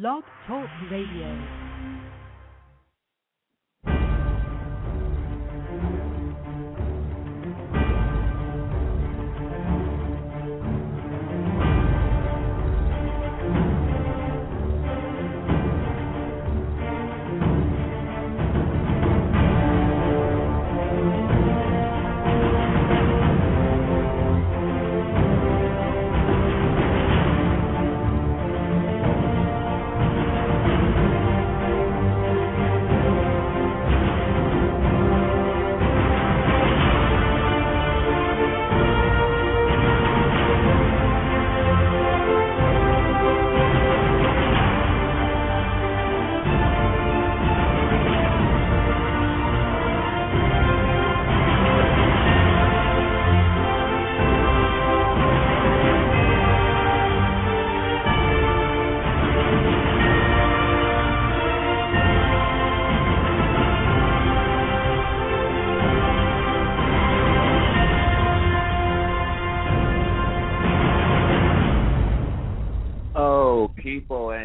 Blog Talk Radio.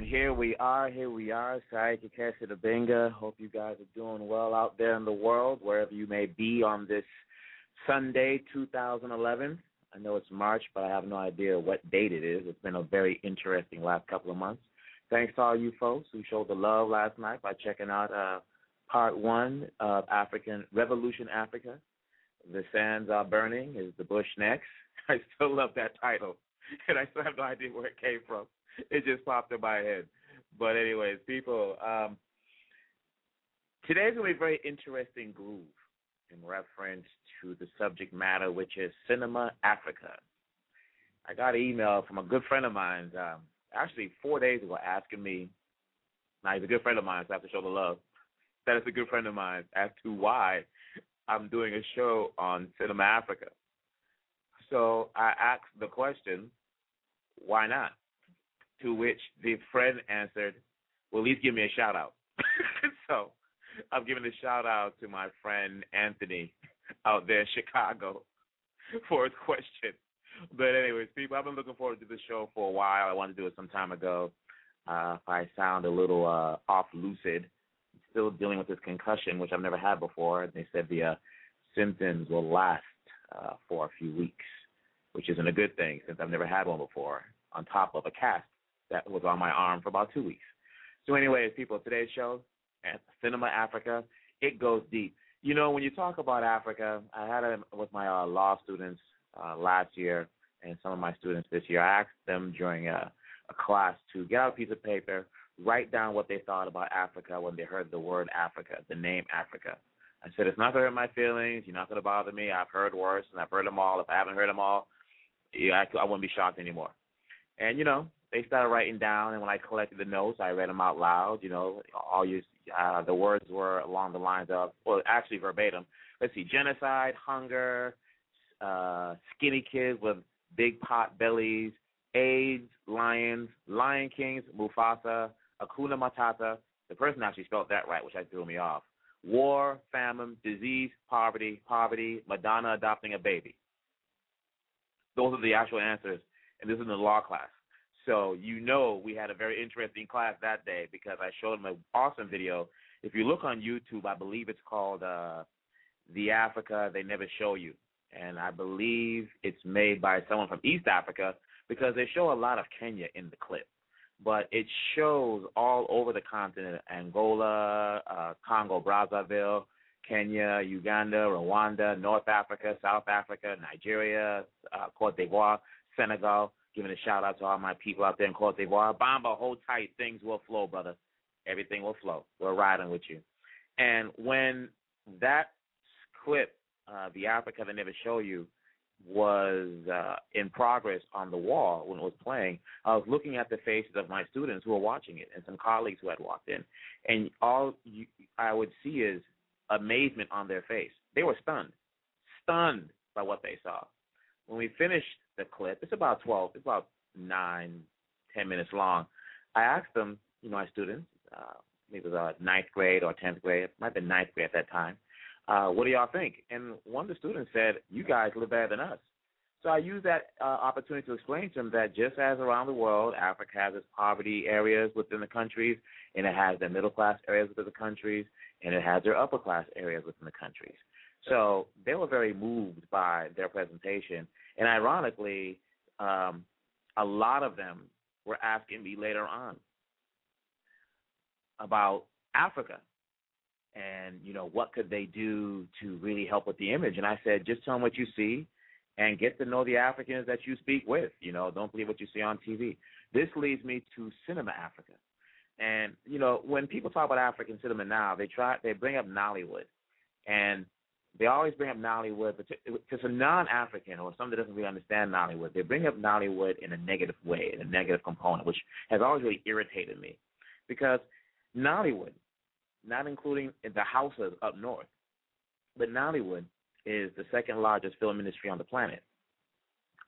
And here we are, here we are, Sai Kikesi Benga. Hope you guys are doing well out there in the world, wherever you may be on this Sunday, 2011. I know it's March, but I have no idea what date it is. It's been a very interesting last couple of months. Thanks to all you folks who showed the love last night by checking out uh, part one of African Revolution Africa. The sands are burning. Is the bush next? I still love that title, and I still have no idea where it came from. It just popped in my head. But anyways, people, um, today's gonna be a very interesting groove in reference to the subject matter, which is Cinema Africa. I got an email from a good friend of mine, um, actually four days ago, asking me. Now he's a good friend of mine, so I have to show the love. That is a good friend of mine as to why I'm doing a show on Cinema Africa. So I asked the question, why not? To which the friend answered, well, at least give me a shout out. so I'm giving a shout out to my friend Anthony out there in Chicago for his question. But anyways, people, I've been looking forward to this show for a while. I wanted to do it some time ago. Uh, if I sound a little uh, off lucid, still dealing with this concussion, which I've never had before. They said the uh, symptoms will last uh, for a few weeks, which isn't a good thing since I've never had one before. On top of a cast that was on my arm for about two weeks. So, anyways, people, today's show, at Cinema Africa, it goes deep. You know, when you talk about Africa, I had it with my uh, law students uh, last year and some of my students this year. I asked them during a, a class to get out a piece of paper, write down what they thought about Africa when they heard the word Africa, the name Africa. I said, it's not going to hurt my feelings. You're not going to bother me. I've heard worse, and I've heard them all. If I haven't heard them all, yeah, I, I wouldn't be shocked anymore. And, you know, they started writing down, and when I collected the notes, I read them out loud. You know, all you, uh, the words were along the lines of, well, actually verbatim. Let's see, genocide, hunger, uh, skinny kids with big pot bellies, AIDS, lions, Lion Kings, Mufasa, Akuna Matata. The person actually spelled that right, which I threw me off. War, famine, disease, poverty, poverty, Madonna adopting a baby. Those are the actual answers, and this is in the law class. So you know we had a very interesting class that day because I showed them an awesome video. If you look on YouTube, I believe it's called uh, "The Africa They Never Show You," and I believe it's made by someone from East Africa because they show a lot of Kenya in the clip, but it shows all over the continent: Angola, uh, Congo, Brazzaville, Kenya, Uganda, Rwanda, North Africa, South Africa, Nigeria, uh, Cote d'Ivoire, Senegal. Giving a shout out to all my people out there in Cote d'Ivoire. Bamba, hold tight. Things will flow, brother. Everything will flow. We're riding with you. And when that clip, uh, the Africa they never show you, was uh, in progress on the wall when it was playing, I was looking at the faces of my students who were watching it and some colleagues who had walked in, and all you, I would see is amazement on their face. They were stunned, stunned by what they saw. When we finished the clip, it's about twelve, it's about nine, ten minutes long. I asked them, you know, my students, uh, it was uh, ninth grade or tenth grade, it might have been ninth grade at that time uh, what do y'all think? And one of the students said, you guys live better than us. So I used that uh, opportunity to explain to them that just as around the world, Africa has its poverty areas within the countries, and it has their middle class areas within the countries, and it has their upper class areas within the countries. So they were very moved by their presentation, and ironically, um, a lot of them were asking me later on about Africa and you know what could they do to really help with the image. And i said just tell them what you see and get to know the africans that you speak with you know don't believe what you see on tv this leads me to cinema africa. And you know when people talk about african cinema now they try they bring up nollywood. And they always bring up Nollywood, but to, to some non-African or someone that doesn't really understand Nollywood, they bring up Nollywood in a negative way, in a negative component, which has always really irritated me, because Nollywood not including the houses up north. But Nollywood is the second largest film industry on the planet,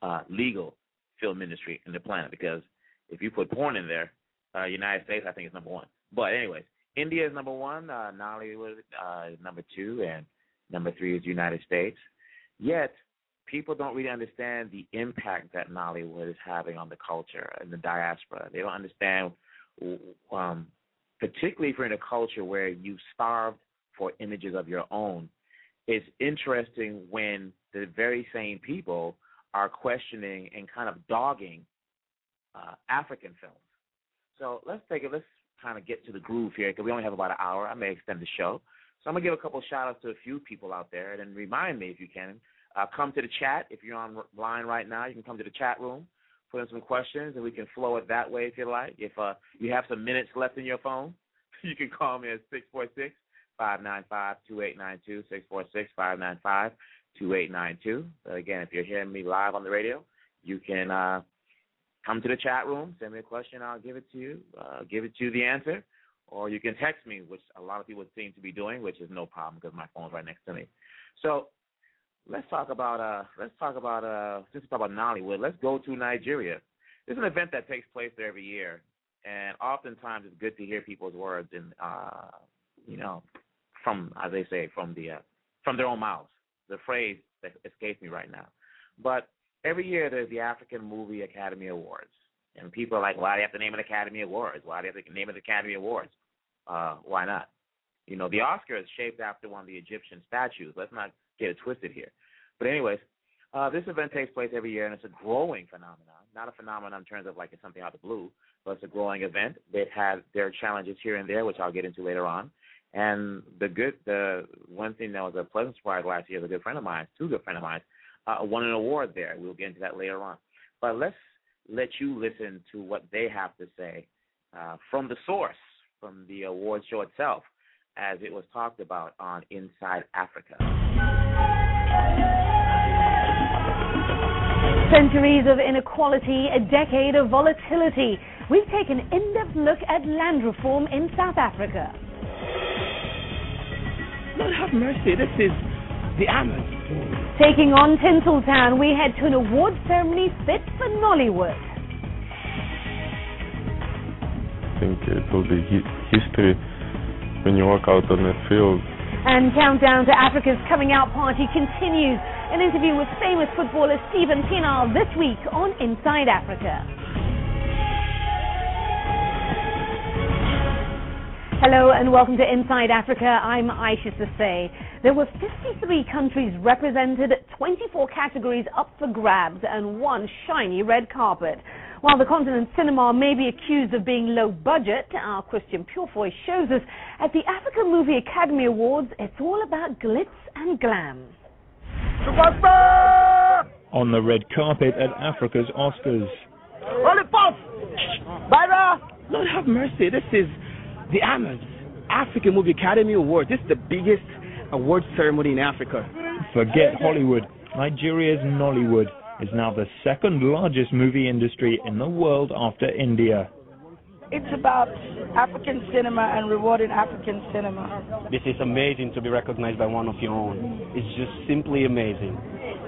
uh, legal film industry in the planet. Because if you put porn in there, uh, United States I think is number one. But anyways, India is number one, uh, Nollywood uh, is number two, and number three is United States. Yet people don't really understand the impact that Nollywood is having on the culture and the diaspora. They don't understand um, particularly if you're in a culture where you starved for images of your own, it's interesting when the very same people are questioning and kind of dogging uh, African films. So let's take it. Let's kind of get to the groove here because we only have about an hour. I may extend the show. So I'm gonna give a couple shout outs to a few people out there, and then remind me if you can. Uh, come to the chat if you're online right now. You can come to the chat room put in some questions, and we can flow it that way if you like. If uh, you have some minutes left in your phone, you can call me at six four six five nine five two eight nine two six four six five nine five two eight nine two. Again, if you're hearing me live on the radio, you can uh, come to the chat room, send me a question, I'll give it to you, uh, give it to you the answer, or you can text me, which a lot of people seem to be doing, which is no problem because my phone's right next to me. So let's talk about uh let's talk about uh since we talk about Nollywood, let's go to Nigeria. There's an event that takes place there every year, and oftentimes it's good to hear people's words and uh you know from as they say from the uh, from their own mouths. The phrase that escapes me right now, but every year there's the African Movie Academy Awards, and people are like, why do you have to name it Academy Awards? Why do you have to name it Academy Awards? Uh, why not? You know, the Oscar is shaped after one of the Egyptian statues. Let's not get it twisted here. But anyways, uh, this event takes place every year, and it's a growing phenomenon. Not a phenomenon in terms of like it's something out of the blue, but it's a growing event. They've had their challenges here and there, which I'll get into later on. And the good, the one thing that was a pleasant surprise last year, a good friend of mine, two good friend of mine, uh, won an award there. We'll get into that later on. But let's let you listen to what they have to say uh, from the source, from the award show itself, as it was talked about on Inside Africa. Centuries of inequality, a decade of volatility. We've taken an in-depth look at land reform in South Africa. Lord have mercy, this is the Amazon. Taking on Tinseltown, we head to an award ceremony fit for Nollywood. I think it will be history when you walk out on the field and Countdown to Africa's Coming Out Party continues. An interview with famous footballer Steven Pienaar this week on Inside Africa. Hello and welcome to Inside Africa. I'm Isha Sesay. There were 53 countries represented, 24 categories up for grabs, and one shiny red carpet. While the continent's cinema may be accused of being low budget, our Christian Purefoy shows us at the African Movie Academy Awards, it's all about glitz and glam. On the red carpet at Africa's Oscars. Lord have mercy, this is the AMAs, African Movie Academy Awards. This is the biggest award ceremony in Africa. Forget Hollywood. Nigeria's Nollywood is now the second largest movie industry in the world after India. It's about African cinema and rewarding African cinema. This is amazing to be recognized by one of your own. It's just simply amazing.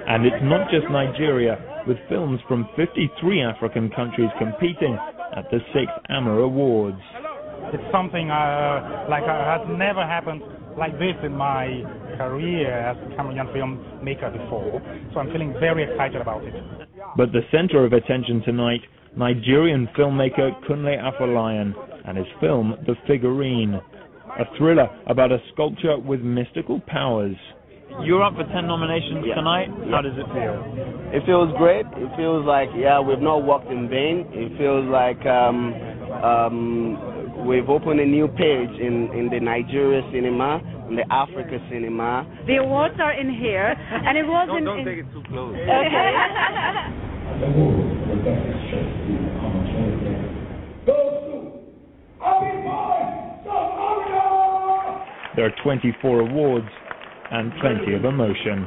And it's not just Nigeria, with films from 53 African countries competing at the sixth AMA Awards. It's something uh, like uh, has never happened like this in my career as a Cameroonian filmmaker before, so I'm feeling very excited about it. But the center of attention tonight Nigerian filmmaker Kunle Afolayan and his film The Figurine, a thriller about a sculpture with mystical powers. You're up for 10 nominations yeah. tonight. Yeah. How does it feel? It feels great. It feels like, yeah, we've not worked in vain. It feels like um, um, we've opened a new page in, in the Nigeria cinema, in the Africa cinema. The awards are in here, and it wasn't. Don't, don't in... take it too close. Okay. There are 24 awards and plenty of emotion.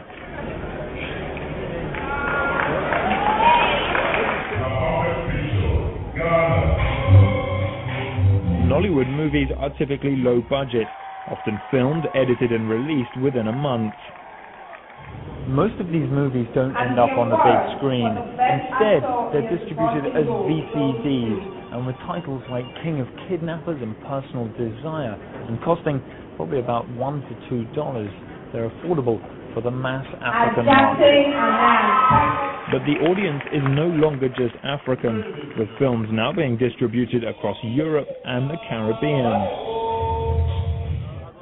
Nollywood movies are typically low budget, often filmed, edited, and released within a month. Most of these movies don't end up on the big screen. Instead, they're distributed as VCDs and with titles like King of Kidnappers and Personal Desire, and costing probably about one to two dollars. They're affordable for the mass African market. But the audience is no longer just African, with films now being distributed across Europe and the Caribbean.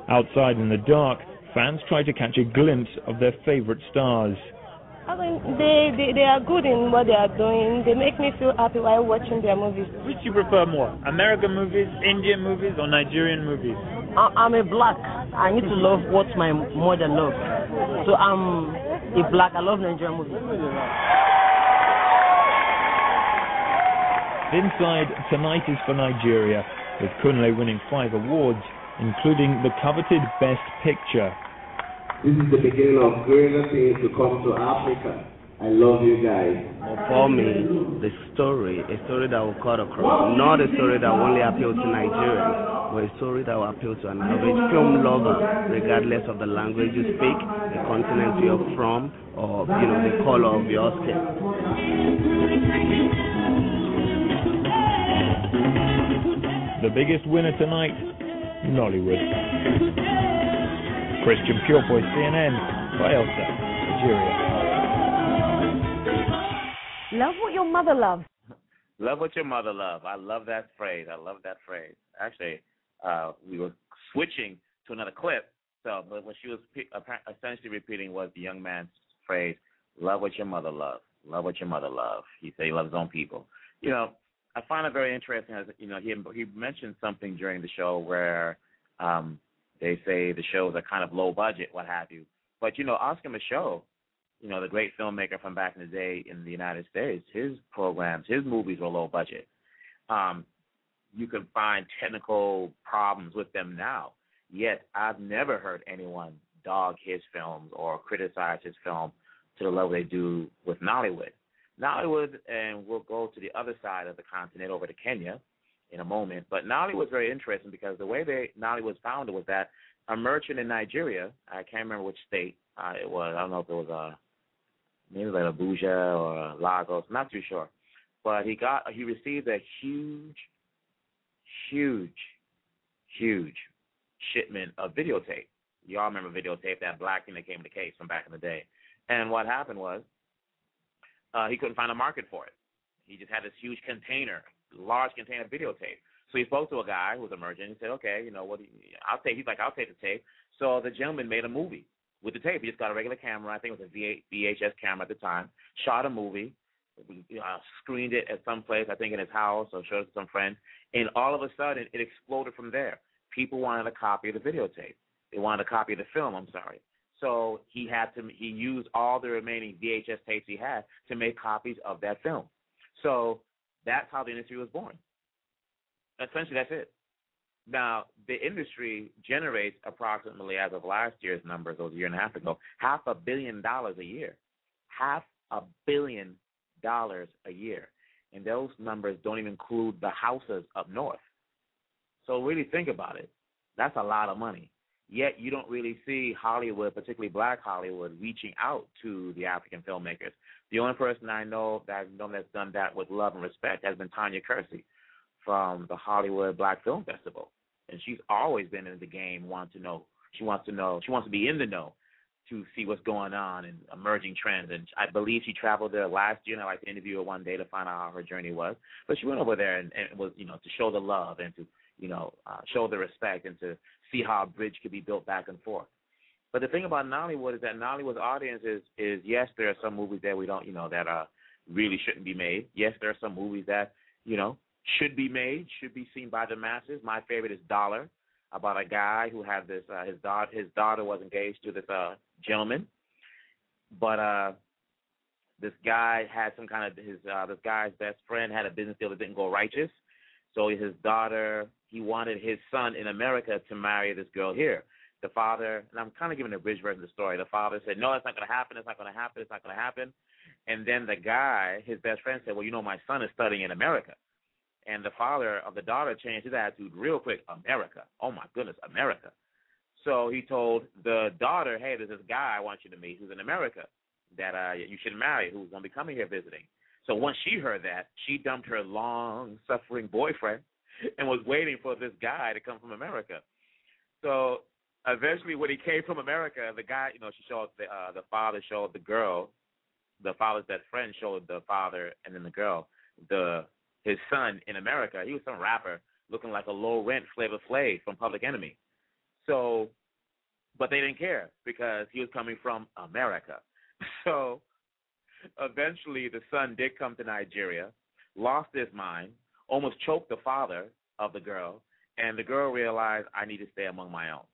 Outside in the dark, fans try to catch a glimpse of their favorite stars. I mean, they, they, they are good in what they are doing. They make me feel happy while watching their movies. Which do you prefer more, American movies, Indian movies, or Nigerian movies? I'm a black. I need to love what my mother loves. So I'm a black. I love Nigerian movies. Inside Tonight is for Nigeria, with Kunle winning five awards, including the coveted Best Picture. This is the beginning of greater things to come to Africa. I love you guys. For me, the story, a story that will cut across, not a story that will only appeal to Nigerians, but a story that will appeal to an average film lover, regardless of the language you speak, the continent you're from, or you know the color of your skin. The biggest winner tonight, Nollywood. Christian Purefoy, CNN, Bayelsa, Nigeria. Love what your mother loves. Love what your mother loves. I love that phrase. I love that phrase. Actually, uh, we were switching to another clip. So, but what she was essentially repeating was the young man's phrase, "Love what your mother loves. Love what your mother loves." He said he loves his own people. You know, I find it very interesting. As you know, he he mentioned something during the show where um, they say the shows are kind of low budget, what have you. But you know, Oscar Micheaux, you know, the great filmmaker from back in the day in the United States, his programs, his movies were low budget. Um, you can find technical problems with them now. Yet I've never heard anyone dog his films or criticize his film to the level they do with Nollywood. Nollywood, and we'll go to the other side of the continent over to Kenya in a moment. But Nollywood was very interesting because the way they Nollywood was founded was that a merchant in Nigeria, I can't remember which state uh, it was. I don't know if it was uh, maybe like Abuja or Lagos. not too sure. But he got he received a huge, huge, huge shipment of videotape. You all remember videotape, that black thing that came in the case from back in the day. And what happened was uh, he couldn't find a market for it. He just had this huge container, large container of videotape. So he spoke to a guy who was merchant and said, "Okay, you know what? I'll take." He's like, "I'll take the tape." So the gentleman made a movie with the tape. He just got a regular camera. I think it was a VHS camera at the time. Shot a movie, uh, screened it at some place. I think in his house or showed it to some friends. And all of a sudden, it exploded from there. People wanted a copy of the videotape. They wanted a copy of the film. I'm sorry. So he had to. He used all the remaining VHS tapes he had to make copies of that film. So that's how the industry was born. Essentially, that's it. Now, the industry generates approximately, as of last year's numbers, those a year and a half ago, half a billion dollars a year. half a billion dollars a year, and those numbers don't even include the houses up north. So really think about it. That's a lot of money. Yet you don't really see Hollywood, particularly Black Hollywood, reaching out to the African filmmakers. The only person I know that I've known that's done that with love and respect has been Tanya Kersey from the Hollywood Black Film Festival, and she's always been in the game, wanting to know. She wants to know. She wants to be in the know to see what's going on and emerging trends. And I believe she traveled there last year, and I'd like to interview her one day to find out how her journey was. But she went over there and, and was, you know, to show the love and to, you know, uh, show the respect and to see how a bridge could be built back and forth. But the thing about Nollywood is that Nollywood's audience is is yes, there are some movies that we don't, you know, that uh really shouldn't be made. Yes, there are some movies that, you know, should be made, should be seen by the masses. My favorite is Dollar, about a guy who had this uh, his daughter his daughter was engaged to this uh gentleman, but uh this guy had some kind of his uh this guy's best friend had a business deal that didn't go righteous. So his daughter, he wanted his son in America to marry this girl here. The father, and I'm kind of giving a bridge version of the story. The father said, "No, that's not going to happen. It's not going to happen. It's not going to happen." And then the guy, his best friend, said, "Well, you know, my son is studying in America." And the father of the daughter changed his attitude real quick. America. Oh my goodness, America. So he told the daughter, "Hey, there's this guy I want you to meet who's in America that uh you should marry, who's going to be coming here visiting." So once she heard that, she dumped her long-suffering boyfriend and was waiting for this guy to come from America. So eventually, when he came from America, the guy, you know, she showed the uh, the father showed the girl, the father's best friend showed the father and then the girl the his son in America. He was some rapper looking like a low rent Flavor Flav from Public Enemy. So, but they didn't care because he was coming from America. So, eventually, the son did come to Nigeria, lost his mind, almost choked the father of the girl, and the girl realized I need to stay among my own.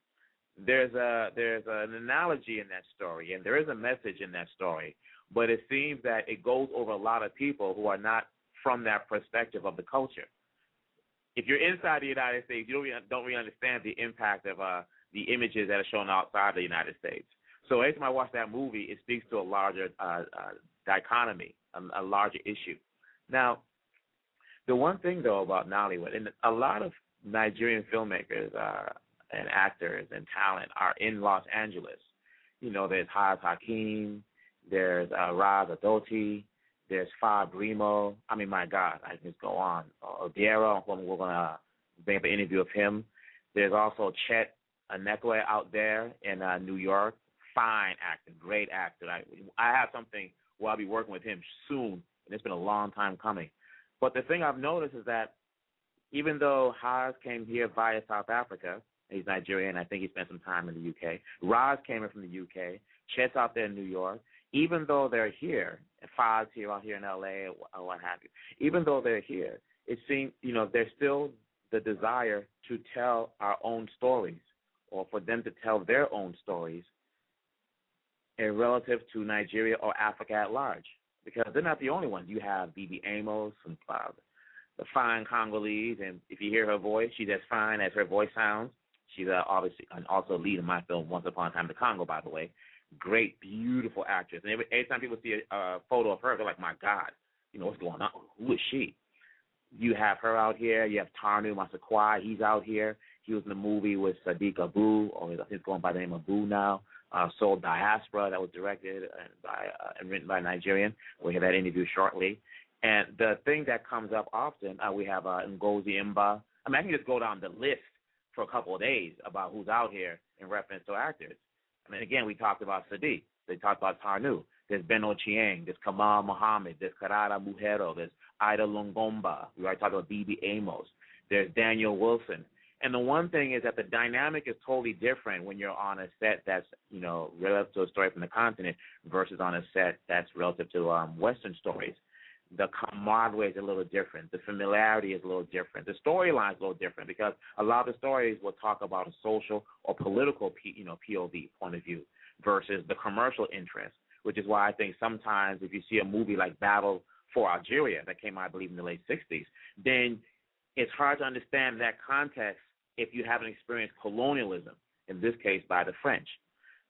There's a there's an analogy in that story, and there is a message in that story, but it seems that it goes over a lot of people who are not from that perspective of the culture. If you're inside the United States, you don't really, don't really understand the impact of uh, the images that are shown outside the United States. So every time I watch that movie, it speaks to a larger uh, uh, dichotomy, a, a larger issue. Now, the one thing though about Nollywood, and a lot of Nigerian filmmakers uh, and actors and talent are in Los Angeles. You know, there's Haz Hakim, there's uh, Raz Adoti, there's Fab Remo. I mean, my God, I can just go on. Uh, Odiero, we're going to bring up an interview of him. There's also Chet Anekwe out there in uh, New York. Fine actor, great actor. I, I have something where I'll be working with him soon, and it's been a long time coming. But the thing I've noticed is that even though Haz came here via South Africa, he's Nigerian, I think he spent some time in the UK. Raz came in from the UK. Chet's out there in New York. Even though they're here, Faz here out here in LA or what have you, even though they're here, it seems, you know, there's still the desire to tell our own stories or for them to tell their own stories in relative to Nigeria or Africa at large. Because they're not the only ones. You have Bibi Amos and uh, the fine Congolese, and if you hear her voice, she's as fine as her voice sounds. She's uh, obviously and also lead in my film Once Upon a Time in the Congo, by the way. Great, beautiful actress. And every, every time people see a, a photo of her, they're like, "My God, you know what's going on? Who is she?" You have her out here. You have Tarnu Massaquoi. He's out here. He was in the movie with Sadiq Abu, or I think it's going by the name of Boo now. Uh, Soul Diaspora, that was directed and by uh, and written by a Nigerian. We have that interview shortly. And the thing that comes up often, uh, we have uh, Ngozi Mba. I mean, I can just go down the list for a couple of days about who's out here in reference to actors. I mean, again, we talked about Sadiq. They talked about Tarnu. There's Ben Ochieng. There's Kamal Muhammad. There's Karara Muhero. There's Ida Longomba. We already talked about Bibi Amos. There's Daniel Wilson. And the one thing is that the dynamic is totally different when you're on a set that's, you know, relative to a story from the continent versus on a set that's relative to um, Western stories. The camaraderie is a little different. The familiarity is a little different. The storyline is a little different because a lot of the stories will talk about a social or political, you know, POV point of view versus the commercial interest, which is why I think sometimes if you see a movie like Battle for Algeria that came out, I believe, in the late 60s, then it's hard to understand that context if you haven't experienced colonialism, in this case by the French.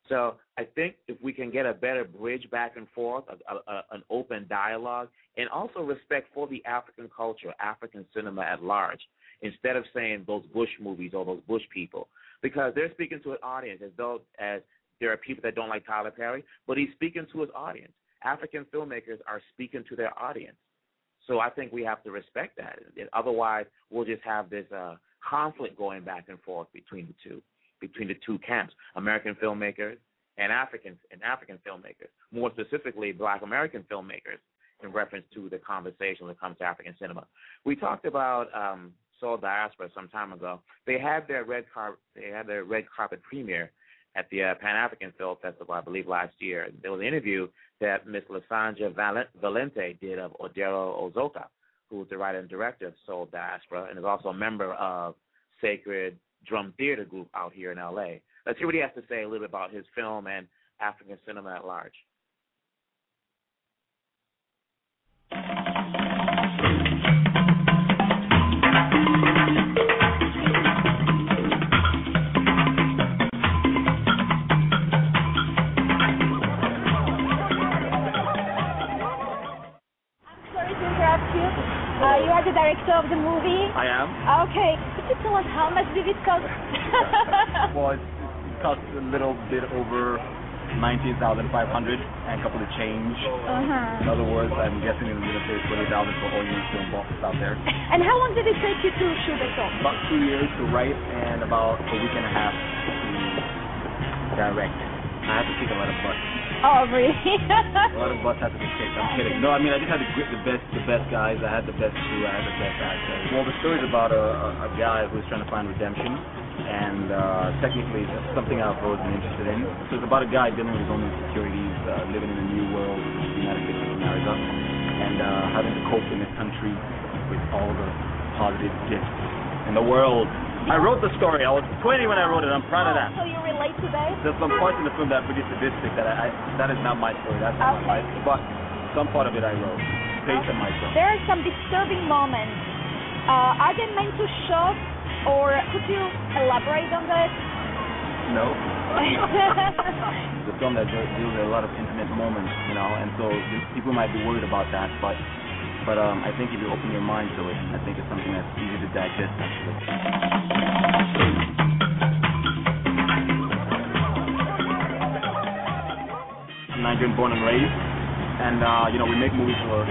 So I think if we can get a better bridge back and forth, a, a, an open dialogue, and also respect for the African culture, African cinema at large, instead of saying those Bush movies or those Bush people, because they're speaking to an audience as though as there are people that don't like Tyler Perry, but he's speaking to his audience. African filmmakers are speaking to their audience. So I think we have to respect that. Otherwise, we'll just have this uh, conflict going back and forth between the two, between the two camps, American filmmakers and African and African filmmakers, more specifically Black American filmmakers, in reference to the conversation when it comes to African cinema. We talked about um, Soul Diaspora some time ago. They had their red carpet. They had their red carpet premiere at the uh, Pan African Film Festival, I believe, last year. There was an interview that Miss Lasanja Valente did of Odero Ozoka, who is the writer and director of Soul Diaspora and is also a member of Sacred Drum Theater Group out here in LA. Let's hear what he has to say a little bit about his film and African cinema at large. 19500 and a couple of change. Uh-huh. In other words, I'm guessing it's going to pay 20000 for all your film bosses out there. And how long did it take you to shoot the film? About two years to write and about a week and a half to direct. I had to take a lot of butt. Oh, really? a lot of butts had to be kicked. I'm kidding. No, I mean I just had the, the best, the best guys. I had the best crew. I had the best actors. Well, the story is about a, a, a guy who's trying to find redemption, and uh, technically it's something I've always been interested in. So it's about a guy dealing with his own insecurities, uh, living in a new world, the United States of America, and uh, having to cope in this country with all the positive gifts in the world. I wrote the story. I was 20 when I wrote it. I'm proud of that. So you relate to that? There's some parts in the film that are pretty sadistic that I, I that is not my story. That's not Okay. my life. But some part of it I wrote based on myself. There are some disturbing moments. Uh, are they meant to shock, or could you elaborate on that? No. It's a film that deals with a lot of intimate moments, you know, and so people might be worried about that, but but um, I think if you open your mind to it, I think it's something that's easy to digest actually. I'm Nigerian born and raised, and uh, you know we make movies for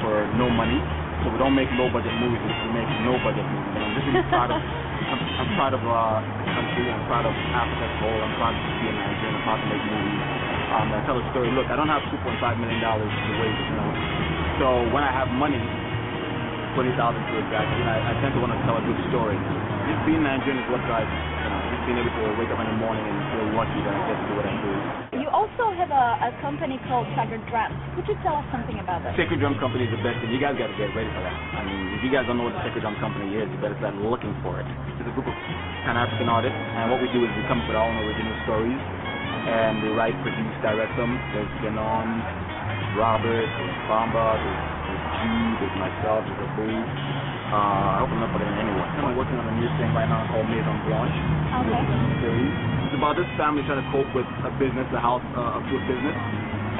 for no money, so we don't make low budget movies. We make no budget movies. And I'm just really proud of I'm, I'm proud of uh, the country. I'm proud of Africa as a whole. I'm proud to be a Nigerian. I'm proud to make movies. Um, I tell a story. Look, I don't have 2.5 million dollars to waste, you know. So when I have money, twenty thousand to exactly, I, I tend to want to tell a good story. Just being Nigerian is what drives. You know, just being able to wake up in the morning and feel lucky that I get to do what I do. You also have a, a company called Tiger Drums. Could you tell us something about that? Sacred Drum Company is the best thing. You guys got to get ready for that. I mean, if you guys don't know what the Sacred Drum Company is, you better start looking for it. It's a group of Pan African artists, and what we do is we come up with our own original stories, and we write, produce, direct them. There's Ganon, Robert, there's Bamba, there's, there's Jude, there's myself, there's Abu. Uh, I hope I'm not forgetting anyone. I'm working on a new thing right now called Maison Blanche. Okay. Series. About this family trying to cope with a business, a house, uh, a food business,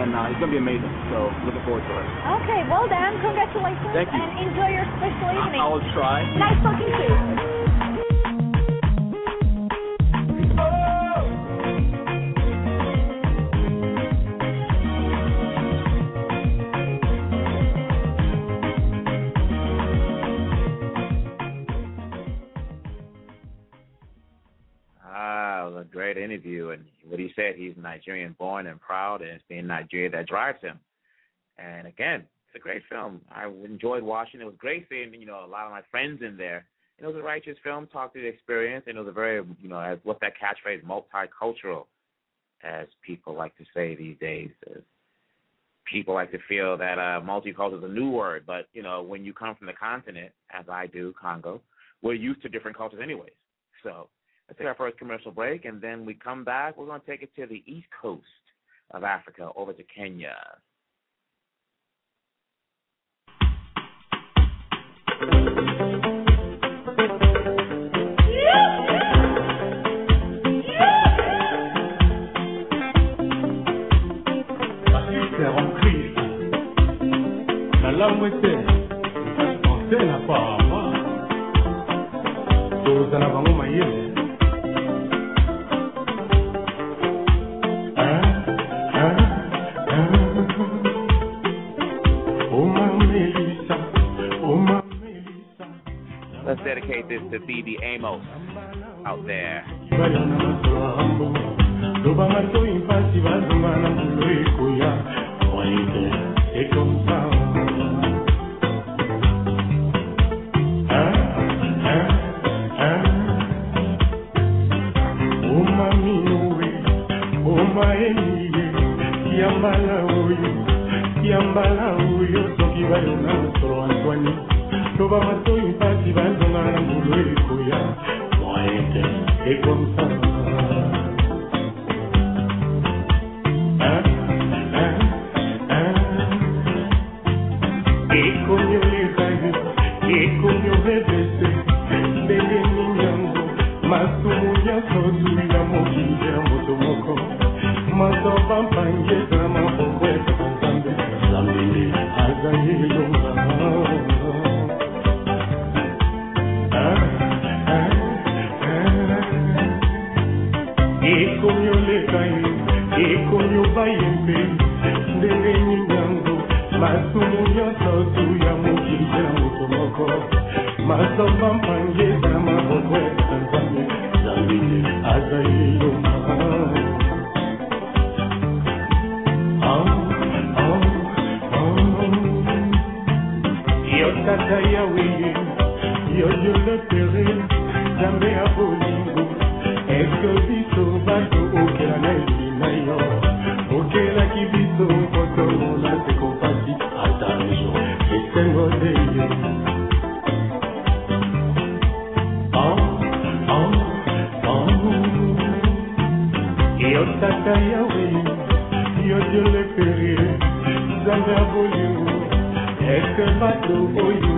and uh, it's gonna be amazing. So looking forward to it. Okay, well done. Congratulations. Thank you. And enjoy your special evening. I will try. Nice talking to you. It great interview, and what he said, he's Nigerian born and proud, and it's being Nigeria that drives him. And again, it's a great film. I enjoyed watching. It was great seeing you know a lot of my friends in there. And it was a righteous film, talked to the experience, and it was a very you know as what's that catchphrase, multicultural, as people like to say these days. As people like to feel that uh, multicultural is a new word, but you know when you come from the continent, as I do, Congo, we're used to different cultures anyways. So Let's take our first commercial break, and then we come back. We're going to take it to the east coast of Africa, over to Kenya. Let's dedicate this to Phoebe Amos out there. do for you.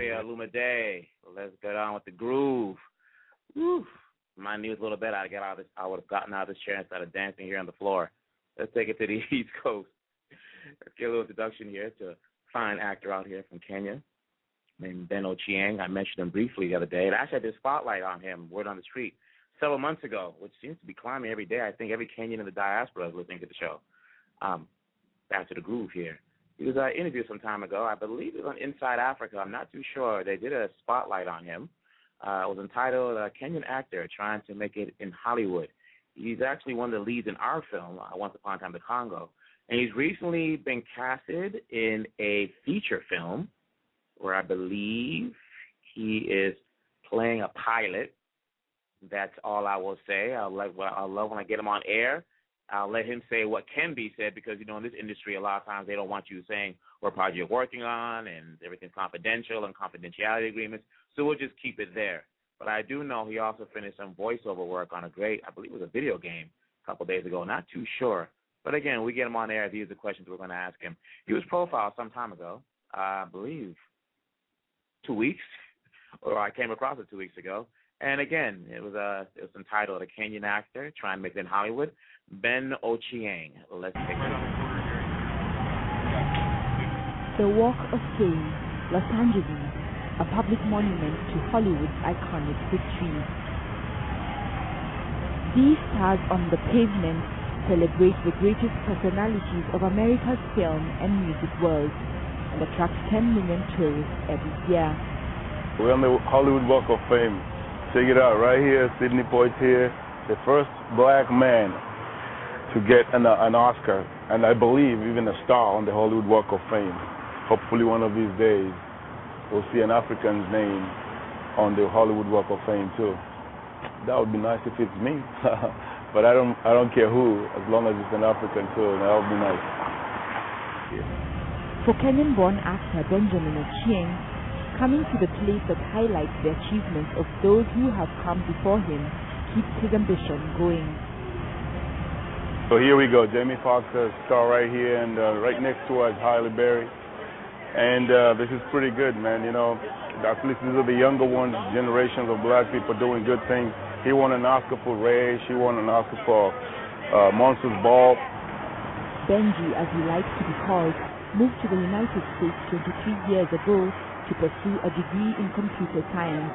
Cafe Illumide. Let's get on with the groove. My knee was a little bit. I got out. This, I would have gotten out of this chair instead of dancing here on the floor. Let's take it to the East Coast. Let's get a little introduction here to a fine actor out here from Kenya named Ben Ochieng. I mentioned him briefly the other day. And I actually had this spotlight on him, word on the street, several months ago, which seems to be climbing every day. I think every Kenyan in the diaspora is listening to the show. Um, back to the groove here. He was uh, interviewed some time ago. I believe it was on Inside Africa. I'm not too sure. They did a spotlight on him. Uh, it was entitled uh, "Kenyan Actor Trying to Make It in Hollywood." He's actually one of the leads in our film, uh, Once Upon a Time, the Congo, and he's recently been casted in a feature film where I believe he is playing a pilot. That's all I will say. I'll like I love when I get him on air. I'll let him say what can be said because you know in this industry a lot of times they don't want you saying what project you're working on and everything's confidential and confidentiality agreements. So we'll just keep it there. But I do know he also finished some voiceover work on a great, I believe it was a video game a couple days ago. Not too sure. But again, we get him on air. These are the questions we're going to ask him. He was profiled some time ago, I believe two weeks, or I came across it two weeks ago. And again, it was a it was entitled "A Kenyan Actor Trying to Make It in Hollywood." Ben Ochieng. Let's take it. The Walk of Fame, Los Angeles, a public monument to Hollywood's iconic history. These stars on the pavement celebrate the greatest personalities of America's film and music world and attract 10 million tourists every year. We're on the Hollywood Walk of Fame. Check it out, right here, Sidney Poitier, the first black man to get an, uh, an Oscar, and I believe even a star on the Hollywood Walk of Fame. Hopefully, one of these days, we'll see an African's name on the Hollywood Walk of Fame too. That would be nice if it's me, but I don't, I don't care who, as long as it's an African too. That would be nice. Yeah. For Kenyan-born actor Benjamin Ochieng, coming to the place that highlights the achievements of those who have come before him keeps his ambition going. So here we go. Jamie Foxx, a star right here, and uh, right next to us, Halle Berry. And uh, this is pretty good, man. You know, at least these are the younger ones, generations of black people doing good things. He won an Oscar for Ray. She won an Oscar for uh, Monsters Ball. Benji, as he likes to be called, moved to the United States 23 years ago to pursue a degree in computer science.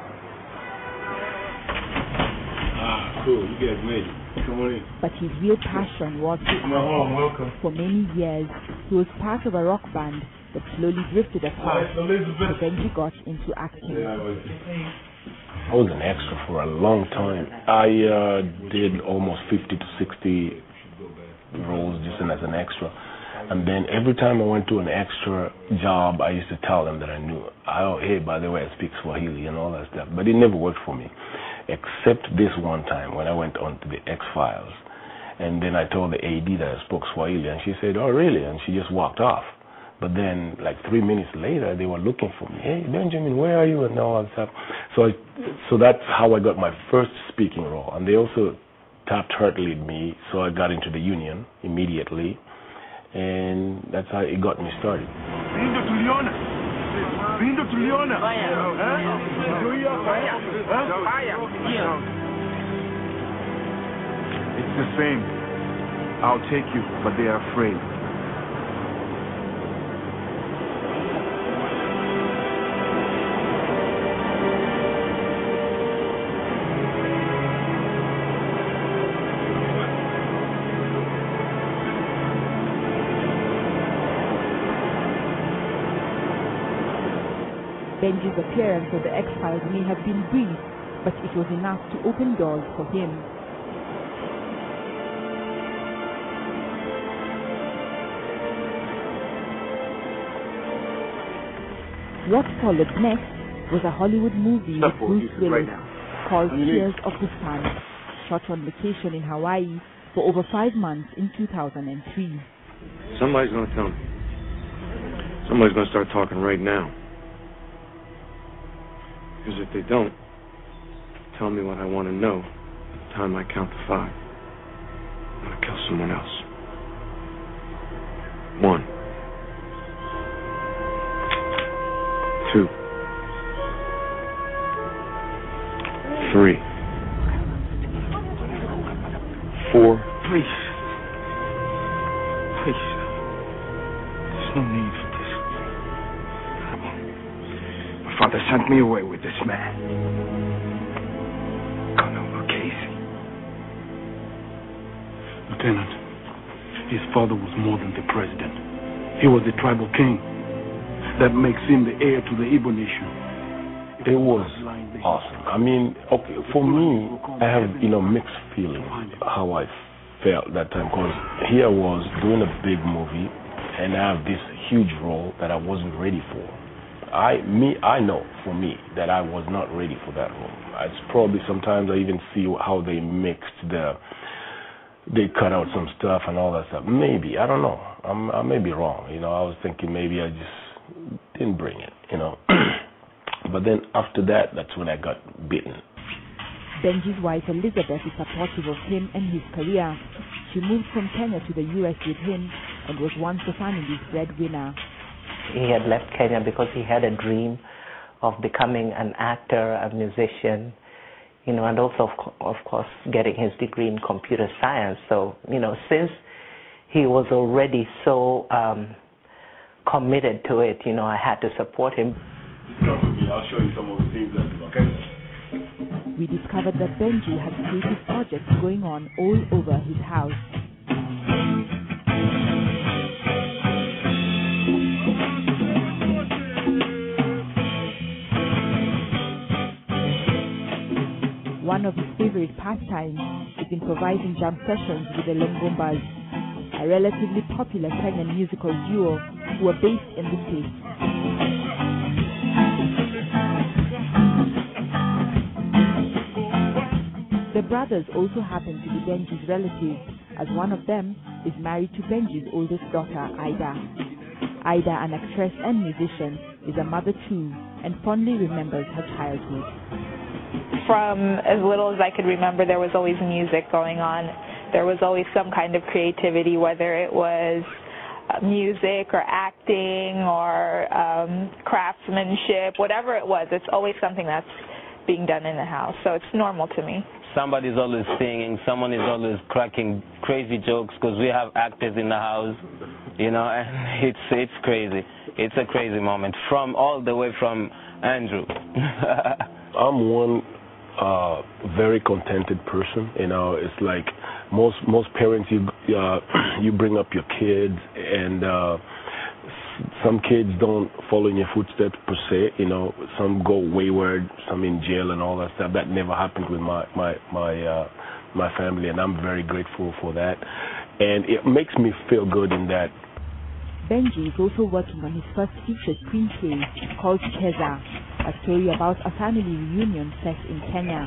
Ah, cool. You guys made it. Come on in. But his real passion was the Come on, welcome. For many years, he was part of a rock band that slowly drifted apart. Hi, Elizabeth. But then he got into acting. Yeah, I was an extra for a long time. I uh, did almost 50 to 60 roles just as an extra. And then every time I went to an extra job, I used to tell them that I knew, oh, hey, by the way, I speak Swahili and all that stuff. But it never worked for me, except this one time when I went on to the X Files. And then I told the AD that I spoke Swahili, and she said, oh, really? And she just walked off. But then, like three minutes later, they were looking for me. Hey, Benjamin, where are you? And all that stuff. So, I, so that's how I got my first speaking role. And they also tapped lead me, so I got into the union immediately and that's how it got me started. Vindo tuliona. Vindo tuliona. It's the same. I'll take you, but they are afraid. Benji's appearance on The X Files may have been brief, but it was enough to open doors for him. What followed next was a Hollywood movie with Bruce Willis called Tears of the Sun, shot on location in Hawaii for over five months in 2003. Somebody's going to tell me. Somebody's going to start talking right now. Because if they don't, tell me what I want to know at the time I count to five. I'm going to kill someone else. One. Two. Three. Please. Please. Father sent me away with this man. Colonel Casey. Lieutenant, his father was more than the president. He was the tribal king. That makes him the heir to the Igbo nation. It was awesome. I mean, okay, for me, I have you know mixed feelings how I felt that time because here I was doing a big movie and I have this huge role that I wasn't ready for. I me I know for me that I was not ready for that role. It's probably sometimes I even see how they mixed the they cut out some stuff and all that stuff. Maybe I don't know. I'm, I may be wrong. You know, I was thinking maybe I just didn't bring it. You know, but then after that, that's when I got bitten. Benji's wife Elizabeth is supportive of him and his career. She moved from Kenya to the U.S. with him and was once the family's breadwinner. He had left Kenya because he had a dream of becoming an actor, a musician, you know, and also, of, co- of course, getting his degree in computer science. So, you know, since he was already so um, committed to it, you know, I had to support him. I'll show you some of the things that okay? We discovered that Benji had creative projects going on all over his house. One of his favorite pastimes is improvising jam sessions with the Longombas, a relatively popular Kenyan musical duo who are based in the States. The brothers also happen to be Benji's relatives, as one of them is married to Benji's oldest daughter, Ida. Ida, an actress and musician, is a mother too and fondly remembers her childhood. From as little as I could remember, there was always music going on. There was always some kind of creativity, whether it was uh, music or acting or um, craftsmanship, whatever it was. It's always something that's being done in the house, so it's normal to me. Somebody's always singing, someone is always cracking crazy jokes because we have actors in the house, you know, and it's it's crazy. It's a crazy moment from all the way from Andrew. I'm one uh, very contented person. You know, it's like most most parents you uh, you bring up your kids and uh, some kids don't follow in your footsteps per se. You know, some go wayward, some in jail and all that stuff. That never happened with my my my uh, my family, and I'm very grateful for that. And it makes me feel good in that Benji is also working on his first feature screenplay called Cheza, a story about a family reunion set in Kenya.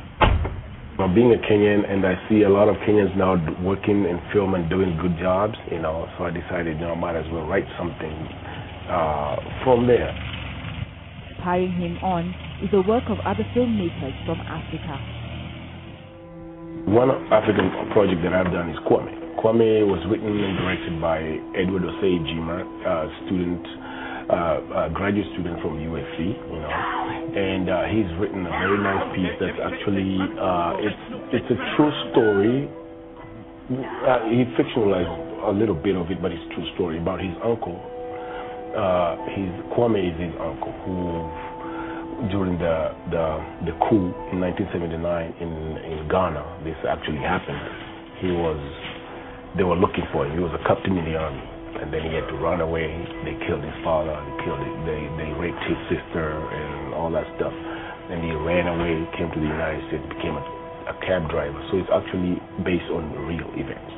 Well, being a Kenyan, and I see a lot of Kenyans now working in film and doing good jobs, you know, so I decided, you know, I might as well write something uh, from there. Spurring him on is the work of other filmmakers from Africa. One African project that I've done is Kwame. Kwame was written and directed by Edward Osei Jima, a student, a graduate student from USC, you know, and uh, he's written a very nice piece that's actually uh, it's it's a true story. Uh, he fictionalized a little bit of it, but it's a true story about his uncle. Uh, his Kwame is his uncle who during the the the coup in 1979 in in Ghana. This actually happened. He was they were looking for him. He was a captain in the army, and then he had to run away. They killed his father. They killed it. They they raped his sister and all that stuff. Then he ran away, came to the United States, became a, a cab driver. So it's actually based on real events.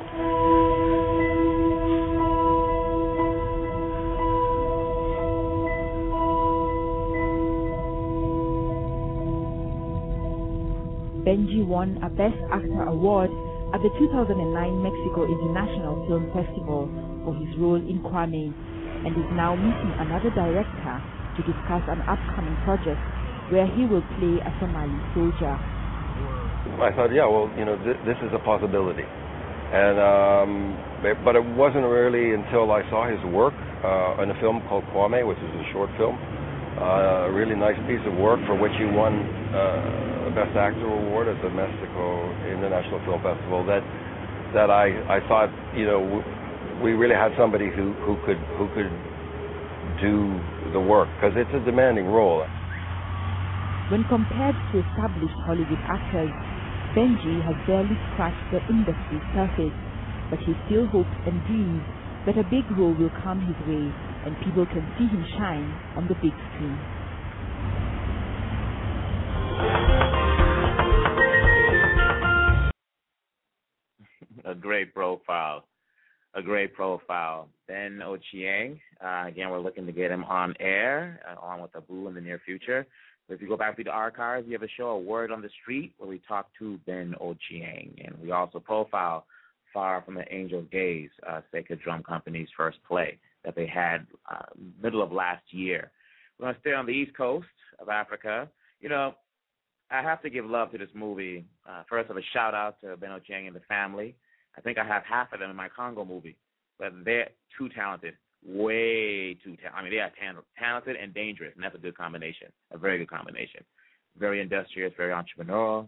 Benji won a Best Actor award at the 2009 Mexico International Film Festival for his role in Kwame and is now meeting another director to discuss an upcoming project where he will play a Somali soldier. I thought, yeah, well, you know, th- this is a possibility. And um, but- it wasn't really until I saw his work uh, in a film called Kwame, which is a short film, uh, a really nice piece of work for which he won uh, a Best Actor award at the Mexico International Film Festival. That that I I thought you know we really had somebody who who could who could do the work because it's a demanding role. When compared to established Hollywood actors, Benji has barely scratched the industry's surface, but he still hopes and dreams that a big role will come his way and people can see him shine on the big screen. a great profile. A great profile. Ben Ochieng. Uh, again, we're looking to get him on air uh, along with Abu in the near future. But if you go back to the archives, we have a show, A Word on the Street, where we talk to Ben Ochieng. And we also profile Far from the Angel Gaze, uh, Sacred Drum Company's first play that they had uh, middle of last year. We're going to stay on the east coast of Africa. You know, I have to give love to this movie. Uh, first, of a shout out to Ben Ochieng and the family. I think I have half of them in my Congo movie, but they're too talented, way too talented. I mean, they are tan- talented and dangerous, and that's a good combination, a very good combination. Very industrious, very entrepreneurial.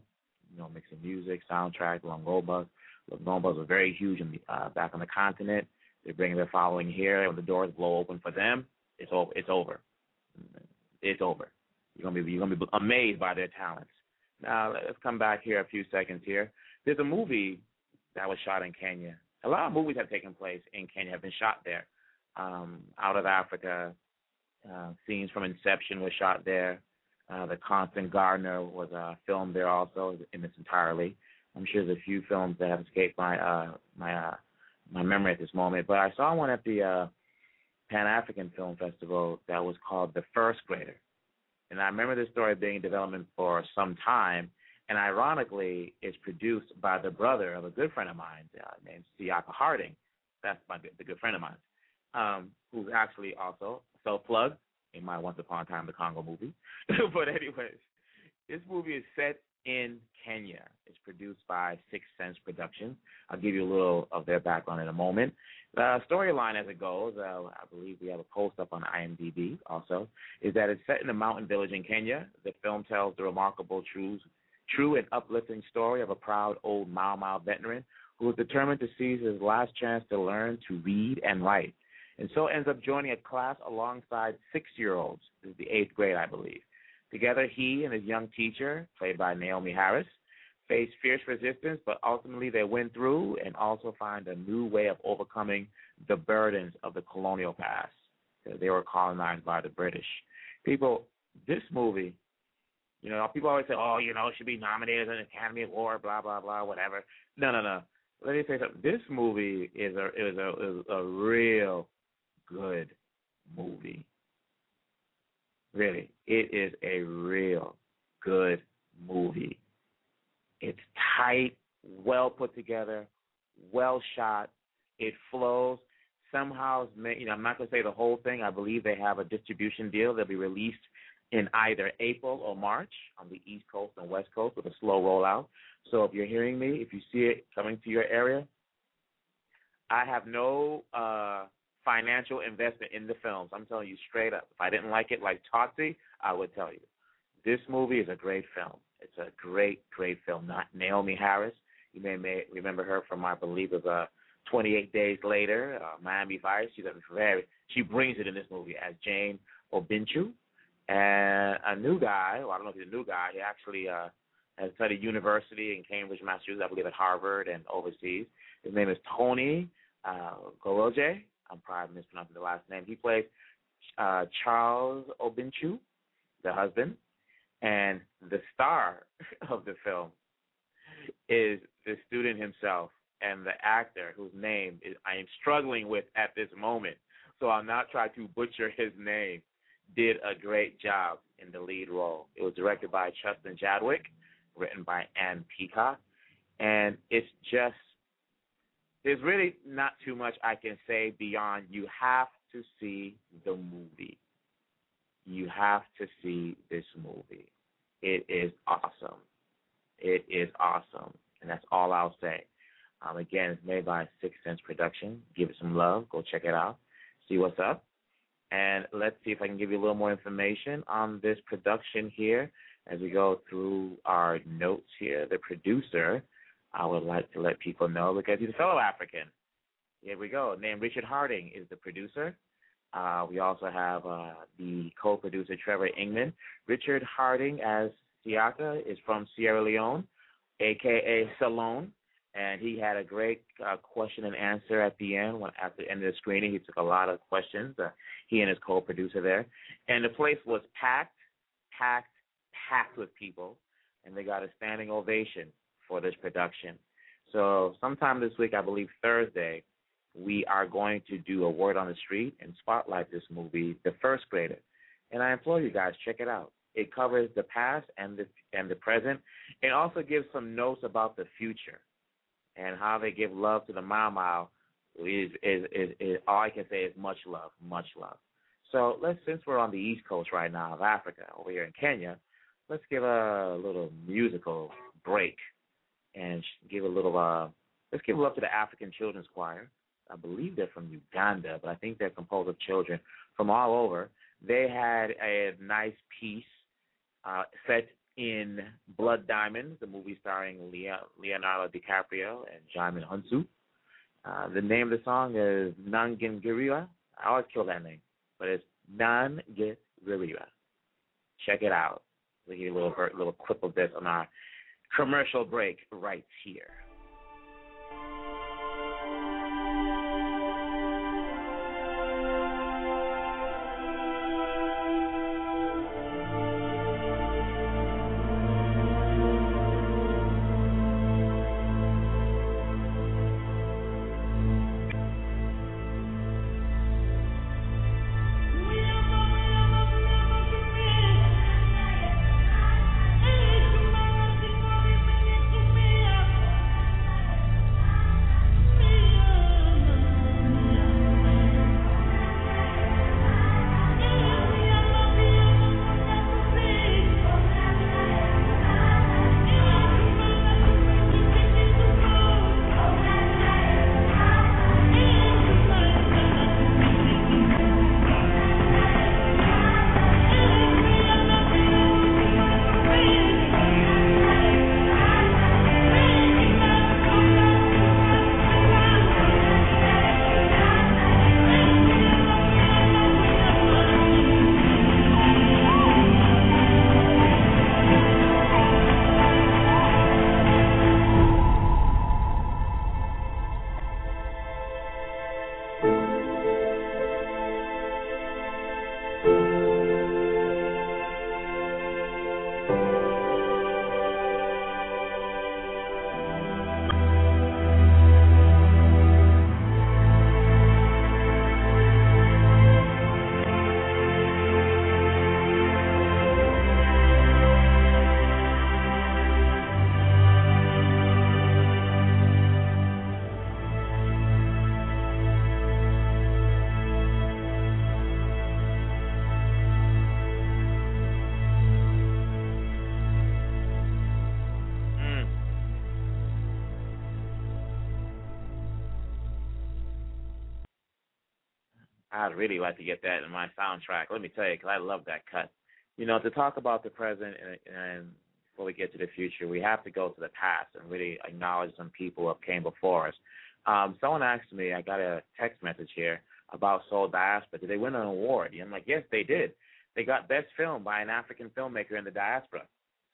You know, mixing music, soundtrack, Longombas. Longombas are very huge in the, uh, back on the continent. They bring their following here. And when the doors blow open for them, it's over. It's over. It's over. You're gonna be you're gonna be amazed by their talents. Now let's come back here a few seconds here. There's a movie that was shot in Kenya. A lot of movies have taken place in Kenya, have been shot there. Um, out of Africa, uh, scenes from Inception was shot there. Uh, the Constant Gardener was uh, filmed there also in its entirely. I'm sure there's a few films that have escaped my uh, my uh, my memory at this moment, but I saw one at the uh, Pan African Film Festival that was called The First Grader, and I remember this story being in development for some time. And ironically, it's produced by the brother of a good friend of mine uh, named Siaka Harding. That's my the good friend of mine, um, who's actually also self plugged in my Once Upon a Time the Congo movie. but anyways, this movie is set in Kenya. It's produced by Six Sense Productions. I'll give you a little of their background in a moment. The storyline, as it goes, uh, I believe we have a post up on IMDb also, is that it's set in a mountain village in Kenya. The film tells the remarkable true, true and uplifting story of a proud old Mau Mau veteran who is determined to seize his last chance to learn to read and write, and so ends up joining a class alongside six-year-olds. This is the eighth grade, I believe. Together, he and his young teacher, played by Naomie Harris, face fierce resistance, but ultimately they win through and also find a new way of overcoming the burdens of the colonial past. They were colonized by the British. People, this movie, you know, people always say, oh, you know, it should be nominated an Academy Award, blah, blah, blah, whatever. No, no, no. Let me say something. This movie is a is a is a real good movie. Really, it is a real good movie. It's tight, well put together, well shot. It flows. Somehow, you know, I'm not to say the whole thing. I believe they have a distribution deal. They'll be released in either April or March on the East Coast and West Coast with a slow rollout. So if you're hearing me, if you see it coming to your area, I have no uh, financial investment in the films. I'm telling you straight up. If I didn't like it like Tsotsi, I would tell you. This movie is a great film. It's a great, great film. Not Naomie Harris. You may, may remember her from, I believe, of uh, 28 Days Later, uh, Miami Vice. She's a very, she brings it in this movie as Jane Obinchu. And a new guy, well, I don't know if he's a new guy. He actually uh, has studied university in Cambridge, Massachusetts, I believe at Harvard and overseas. His name is Tony uh, Goroje. I'm probably mispronouncing the last name. He plays uh, Charles Obinchu, the husband, and the star of the film is the student himself and the actor whose name is, I am struggling with at this moment. So I'll not try to butcher his name. Did a great job in the lead role. It was directed by Justin Chadwick, written by Ann Peacock, and it's just there's really not too much I can say beyond you have to see the movie. You have to see this movie. It is awesome. It is awesome. And that's all I'll say. Um, again, it's made by Six Sense Production. Give it some love. Go check it out. See what's up. And let's see if I can give you a little more information on this production here as we go through our notes here. The producer I would like to let people know because he's a fellow African. Here we go. Named Richard Harding is the producer. Uh, we also have uh, the co-producer Trevor Ingman. Richard Harding as Siaka is from Sierra Leone, aka Salone, and he had a great uh, question and answer at the end. When at the end of the screening, he took a lot of questions. Uh, he and his co-producer there, and the place was packed, packed, packed with people, and they got a standing ovation for this production. So sometime this week, I believe Thursday, we are going to do a word on the street and spotlight this movie, The First Grader. And I implore you guys, check it out. It covers the past and the and the present. It also gives some notes about the future and how they give love to the Mau Mau is, is is is all I can say is much love, much love. So let's since we're on the East Coast right now of Africa, over here in Kenya, let's give a little musical break and give a little uh let's give love to the African Children's Choir. I believe they're from Uganda, but I think they're composed of children from all over. They had a nice piece uh, set in Blood Diamonds, the movie starring Leonardo DiCaprio and Djimon Hounsou. Uh, the name of the song is Nangingiriwa. I always kill that name, but it's Nangingiriwa. Check it out. We'll get a little little clip of this on our commercial break right here. I'd really like to get that in my soundtrack. Let me tell you, because I love that cut. You know, to talk about the present and, and before we get to the future, we have to go to the past and really acknowledge some people who came before us. Um, someone asked me, I got a text message here about Soul Diaspora. Did they win an award? And I'm like, yes, they did. They got best film by an African filmmaker in the diaspora.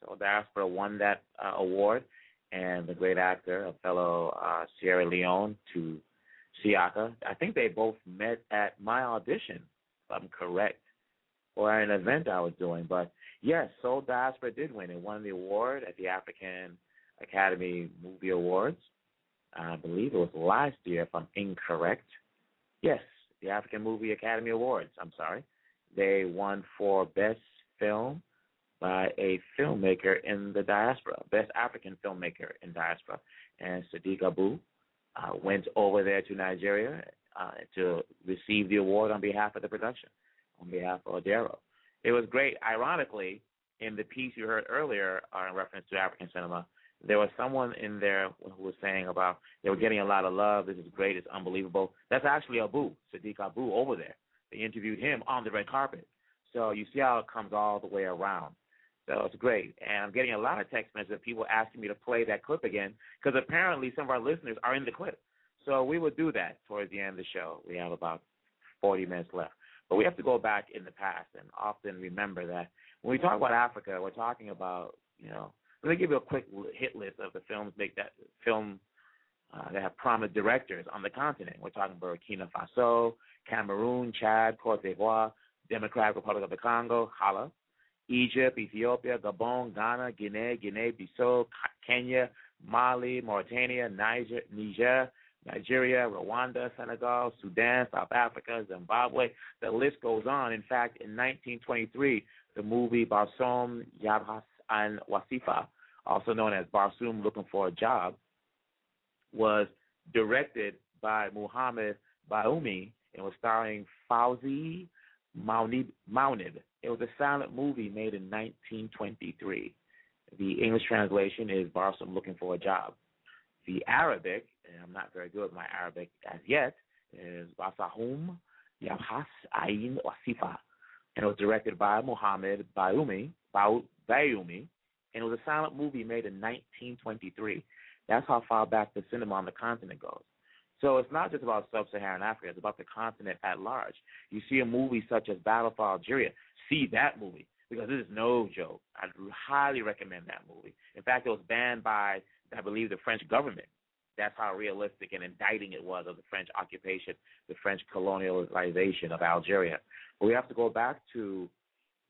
Soul Diaspora won that uh, award, and the great actor, a fellow uh, Sierra Leone, to Siaka. I think they both met at my audition, if I'm correct, or an event I was doing. But yes, Soul Diaspora did win. It won the award at the African Academy Movie Awards. I believe it was last year, if I'm incorrect. Yes, the African Movie Academy Awards. I'm sorry. They won for Best Film by a filmmaker in the diaspora, Best African Filmmaker in Diaspora. And Sadiq Abu uh, went over there to Nigeria uh, to receive the award on behalf of the production, on behalf of Odera. It was great. Ironically, in the piece you heard earlier uh, in reference to African cinema, there was someone in there who was saying about they were getting a lot of love. This is great. It's unbelievable. That's actually Abu, Sadiq Abu, over there. They interviewed him on the red carpet. So you see how it comes all the way around. So it's great. And I'm getting a lot of text messages of people asking me to play that clip again because apparently some of our listeners are in the clip. So we will do that towards the end of the show. We have about 40 minutes left. But we have to go back in the past and often remember that when we talk about Africa, we're talking about, you know, let me give you a quick hit list of the films make that film uh, that have prominent directors on the continent. We're talking about Burkina Faso, Cameroon, Chad, Cote d'Ivoire, Democratic Republic of the Congo, Hala, Egypt, Ethiopia, Gabon, Ghana, Guinea, Guinea-Bissau, Kenya, Mali, Mauritania, Niger, Niger, Nigeria, Rwanda, Senegal, Sudan, South Africa, Zimbabwe. The list goes on. In fact, in 1923, the movie Barsoum Yabhas and Wasifa, also known as Barsoum Looking for a Job, was directed by Muhammad Bayoumi and was starring Fawzi Maunib. Maunib. It was a silent movie made in 1923. The English translation is Barsoum Looking for a Job. The Arabic, and I'm not very good with my Arabic as yet, is Basahum Yabhas Ain Wasifa. And it was directed by Muhammad Bayoumi, Bayoumi, and it was a silent movie made in 1923. That's how far back the cinema on the continent goes. So it's not just about sub-Saharan Africa; it's about the continent at large. You see a movie such as Battle for Algeria, see that movie because this is no joke. I highly recommend that movie. In fact, it was banned by, I believe, the French government. That's how realistic and indicting it was of the French occupation, the French colonialization of Algeria. But we have to go back to,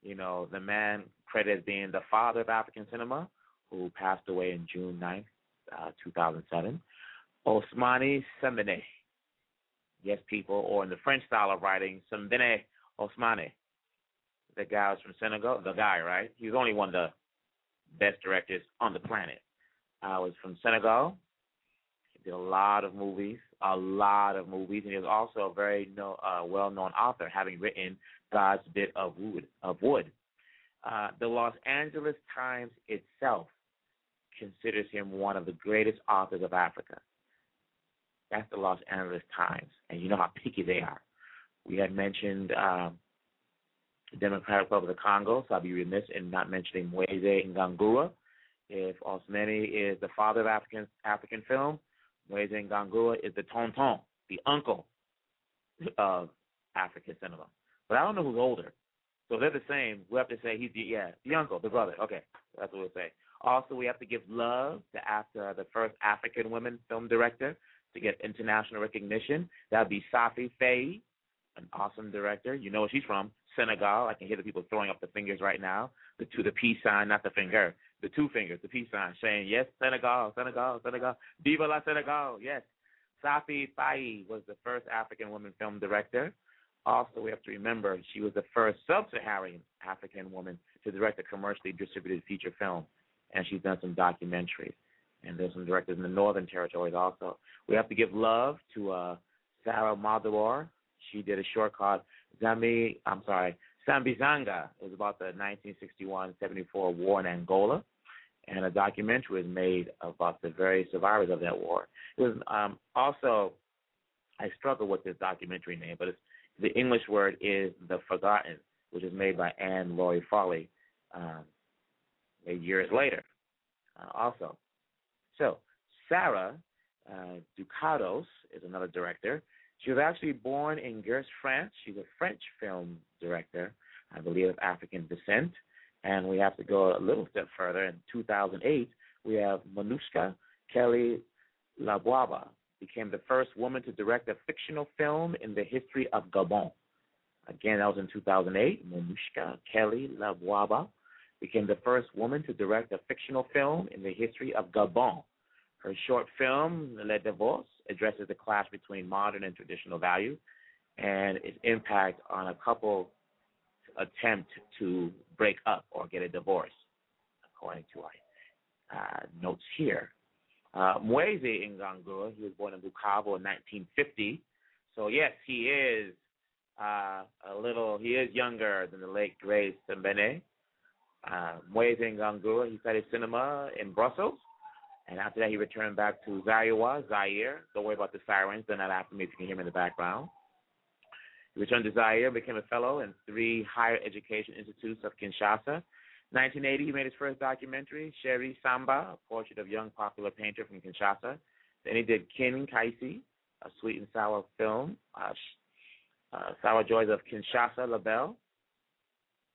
you know, the man credited as being the father of African cinema, who passed away in June 9th, uh, 2007, Ousmane Sembene. Yes, people, or in the French style of writing, Sembene Ousmane. The guy was from Senegal. The guy, right? He was only one of the best directors on the planet. I was from Senegal. He did a lot of movies, a lot of movies, and he was also a very no, uh, well-known author, having written God's Bit of Wood. Of Wood. Uh, the Los Angeles Times itself considers him one of the greatest authors of Africa. That's the Los Angeles Times, and you know how picky they are. We had mentioned um, the Democratic Republic of the Congo, so I'll be remiss in not mentioning Moise Ngangura. If Ousmane is the father of African African film, Moise Ngangura is the tonton, the uncle of African cinema. But I don't know who's older. So they're the same. We have to say he's the yeah, the uncle, the brother. Okay, that's what we'll say. Also, we have to give love to after the first African woman film director to get international recognition. That would be Safi Faye, an awesome director. You know where she's from, Senegal. I can hear the people throwing up the fingers right now. The two, the peace sign, not the finger. The two fingers, the peace sign, saying yes, Senegal, Senegal, Senegal, Viva la Senegal. Yes, Safi Faye was the first African woman film director. Also, we have to remember she was the first sub-Saharan African woman to direct a commercially distributed feature film, and she's done some documentaries. And there's some directors in the Northern Territories also. We have to give love to uh, Sarah Maldoror. She did a short called Zami, I'm sorry, Sambizanga. It was about the 1961-74 war in Angola, and a documentary was made about the various survivors of that war. It was um, also, I struggle with this documentary name, but the English word is The Forgotten, which is made by Anne Laurie Foley um, years later. Uh, also, so Sarah uh, Ducados is another director. She was actually born in Gers, France. She's a French film director, I believe, of African descent. And we have to go a little step further. In 2008, we have Monusca Kelly Laboaba became the first woman to direct a fictional film in the history of Gabon. Again, that was in 2008. Monusca Kelly Laboaba became the first woman to direct a fictional film in the history of Gabon. Her short film, Le Divorce, addresses the clash between modern and traditional values and its impact on a couple attempt to break up or get a divorce, according to our uh, notes here. Uh, Ngangura, he was born in Bukavu in 1950. So, yes, he is uh, a little, he is younger than the late Grace Sembene. Uh, Moise Ngangura, he studied cinema in Brussels and after that, he returned back to Zaire, Zaire. Don't worry about the sirens. They're not after me if you can hear me in the background. He returned to Zaire, became a fellow in three higher education institutes of Kinshasa. 1980, he made his first documentary, Chéri Samba, a portrait of a young popular painter from Kinshasa. Then he did Kin Kiesse, a sweet and sour film, uh, uh, Sour Joys of Kinshasa Labelle.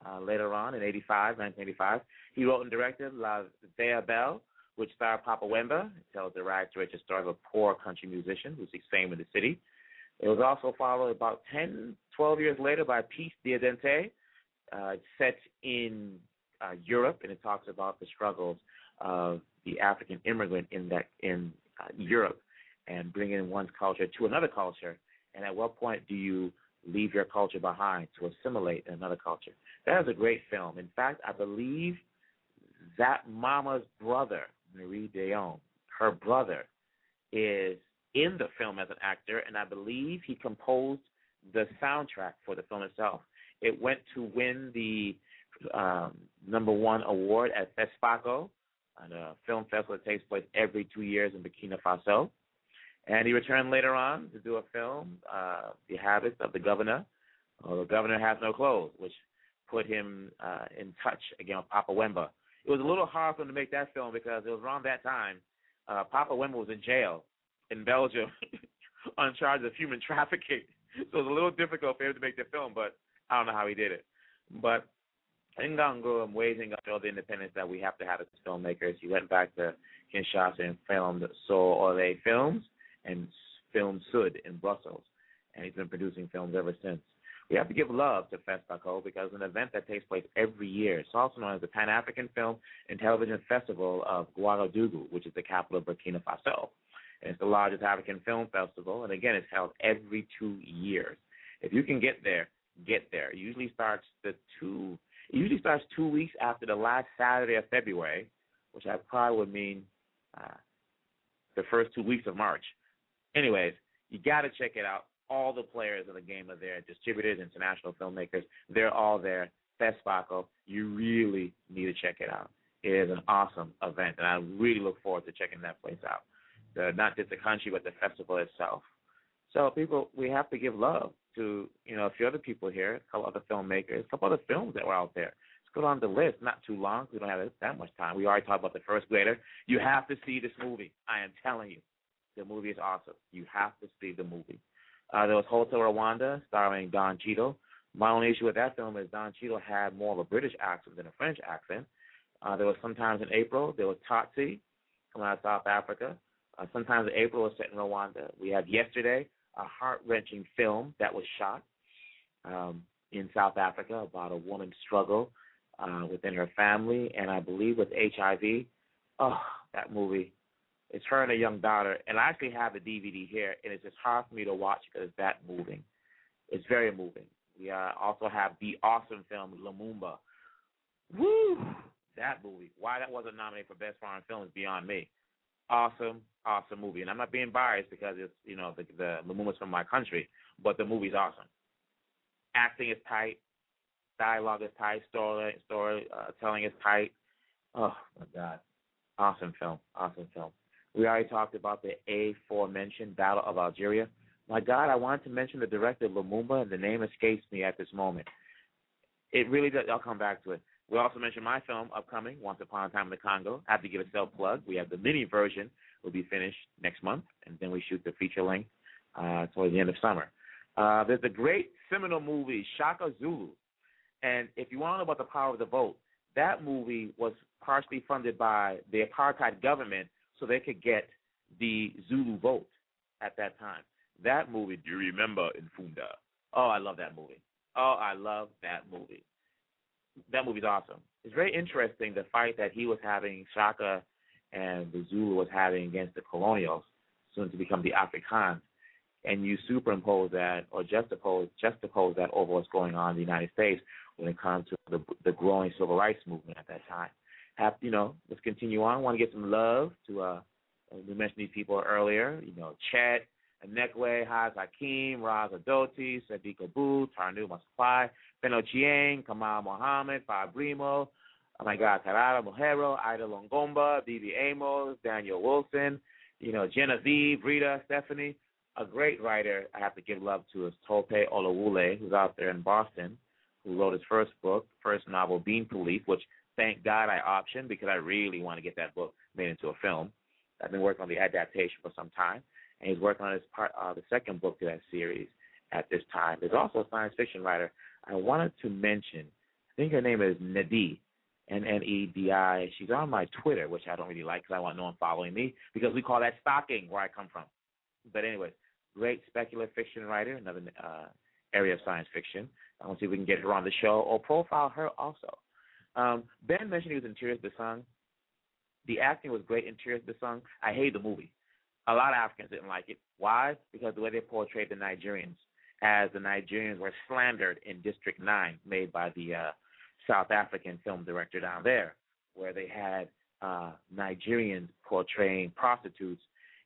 Uh, later on in 85, 1985, he wrote and directed La Vie est belle, which starred Papa Wemba. Tells the rags to riches story of a poor country musician who seeks fame in the city. It was also followed about 10, 12 years later by Pièces d'identités, uh, set in uh, Europe, and it talks about the struggles of the African immigrant in that in uh, Europe and bringing one's culture to another culture. And at what point do you leave your culture behind to assimilate in another culture? That is a great film. In fact, I believe that mama's brother, Marie Dion, her brother, is in the film as an actor, and I believe he composed the soundtrack for the film itself. It went to win the um, number one award at FESPACO, a film festival that takes place every two years in Burkina Faso. And he returned later on to do a film, uh, The Habits of the Governor, or The Governor Has No Clothes, which put him uh, in touch again with Papa Wemba. It was a little hard for him to make that film because it was around that time uh, Papa Wemba was in jail in Belgium on charge of human trafficking. So it was a little difficult for him to make the film, but I don't know how he did it. But Ngango and waging up all the independence that we have to have as filmmakers. He went back to Kinshasa and filmed So Ole Films and filmed Sud in Brussels. And he's been producing films ever since. We have to give love to FESPACO because an event that takes place every year. It's also known as the Pan African Film and Television Festival of Ouagadougou, which is the capital of Burkina Faso. And it's the largest African film festival, and again, it's held every two years. If you can get there, get there. It usually starts the two. It usually starts two weeks after the last Saturday of February, which I probably would mean uh, the first two weeks of March. Anyways, you got to check it out. All the players in the game are there, distributors, international filmmakers. They're all there. FESPACO. You really need to check it out. It is an awesome event, and I really look forward to checking that place out. The, not just the country, but the festival itself. So, people, we have to give love to you know a few other people here, a couple other filmmakers, a couple other films that were out there. Let's go down the list. Not too long. We don't have that much time. We already talked about the first grader. You have to see this movie. I am telling you, the movie is awesome. You have to see the movie. Uh, there was Hotel Rwanda, starring Don Cheadle. My only issue with that film is Don Cheadle had more of a British accent than a French accent. Uh, there was sometimes in April. There was Tsotsi coming out of South Africa. Uh, sometimes in April was set in Rwanda. We have yesterday a heart wrenching film that was shot um, in South Africa about a woman's struggle uh, within her family, and I believe with HIV. Oh, that movie. It's her and a young daughter, and I actually have the DVD here, and it's just hard for me to watch because it's that moving. It's very moving. We uh, also have the awesome film Lumumba. Woo! That movie. Why that wasn't nominated for Best Foreign Film is beyond me. Awesome, awesome movie, and I'm not being biased because it's you know the the Lumumba's from my country, but the movie's awesome. Acting is tight, dialogue is tight, story story uh, telling is tight. Oh my God, awesome film, awesome film. We already talked about the aforementioned Battle of Algeria. My God, I wanted to mention the director Lumumba, and the name escapes me at this moment. It really does. I'll come back to it. We also mentioned my film upcoming, Once Upon a Time in the Congo. I have to give a self plug. We have the mini version will be finished next month, and then we shoot the feature length uh, towards the end of summer. Uh, there's a great seminal movie, Shaka Zulu, and if you want to know about the power of the vote, that movie was partially funded by the apartheid government so they could get the Zulu vote at that time. That movie, do you remember Infunda? Oh, I love that movie. Oh, I love that movie. That movie's awesome. It's very interesting the fight that he was having, Shaka and the Zulu was having against the colonials, soon to become the Afrikaans, and you superimpose that or juxtapose juxtapose that over what's going on in the United States when it comes to the, the growing civil rights movement at that time. Have you know? Let's continue on. I want to get some love to uh, we mentioned these people earlier. You know, Chet, Anekwe, Haz Hakim, Raz Adoti, Sadiq Abu, Tarnu Maspai, Ben Ochieng, Kamal Mohammed, Fabrimo, oh my God, Karara Mujero, Ida Longomba, Bibi Amos, Daniel Wilson, you know, Genevieve, Rita, Stephanie. A great writer I have to give love to is Tope Olawule, who's out there in Boston, who wrote his first book, first novel, Bean Police, which thank God I optioned because I really want to get that book made into a film. I've been working on the adaptation for some time, and he's working on his part, uh, the second book to that series at this time. There's also a science fiction writer I wanted to mention. I think her name is Nedi, N-N-E-D-I. She's on my Twitter, which I don't really like because I want no one following me because we call that stalking where I come from. But anyway, great speculative fiction writer, another uh, area of science fiction. I want to see if we can get her on the show or profile her also. Um, ben mentioned he was in Tears the Sun. The acting was great in Tears the Sun. I hate the movie. A lot of Africans didn't like it. Why? Because the way they portrayed the Nigerians, as the Nigerians were slandered in District 9, made by the uh, South African film director down there, where they had uh, Nigerians portraying prostitutes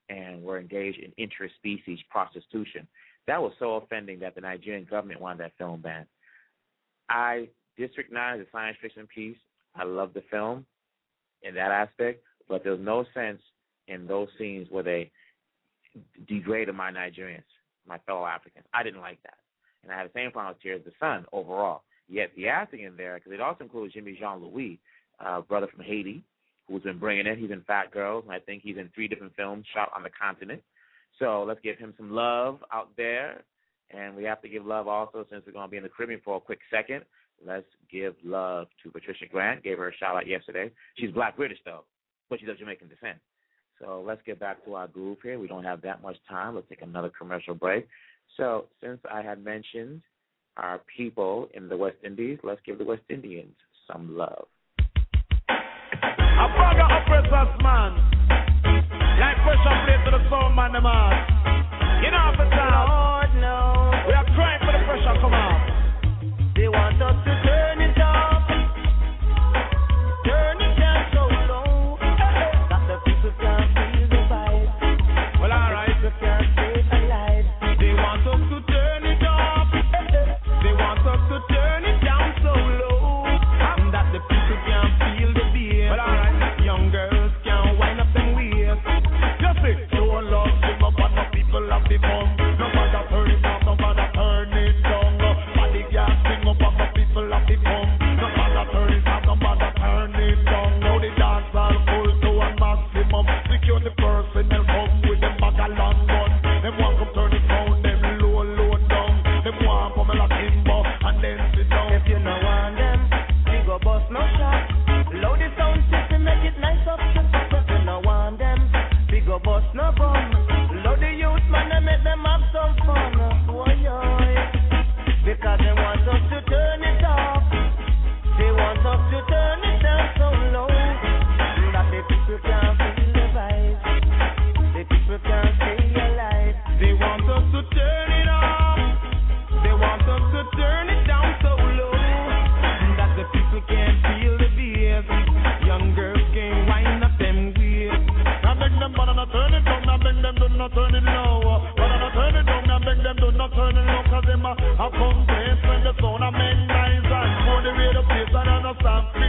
and were engaged in interspecies prostitution. That was so offending that the Nigerian government wanted that film banned. I District Nine is a science fiction piece. I love the film in that aspect, but there's no sense in those scenes where they degraded my Nigerians, my fellow Africans. I didn't like that, and I had the same problem with Tears of the Sun overall. Yet the acting in there, because it also includes Jimmy Jean Louis, uh, brother from Haiti, who's been bringing it. He's in Phat Girlz, and I think he's in three different films shot on the continent. So let's give him some love out there. And we have to give love also since we're going to be in the Caribbean for a quick second. Let's give love to Patricia Grant. Gave her a shout out yesterday. She's black British though, but she's of Jamaican descent. So let's get back to our groove here. We don't have that much time. Let's take another commercial break. So since I had mentioned our people in the West Indies, let's give the West Indians some love. A bag of oppressors, man. Like pressure plate to the sound, man, the man. You know, for time. Lord, no. We are crying for the pressure, come on. They want us A complaints when the sound a make nice and motivate the place and understand criticize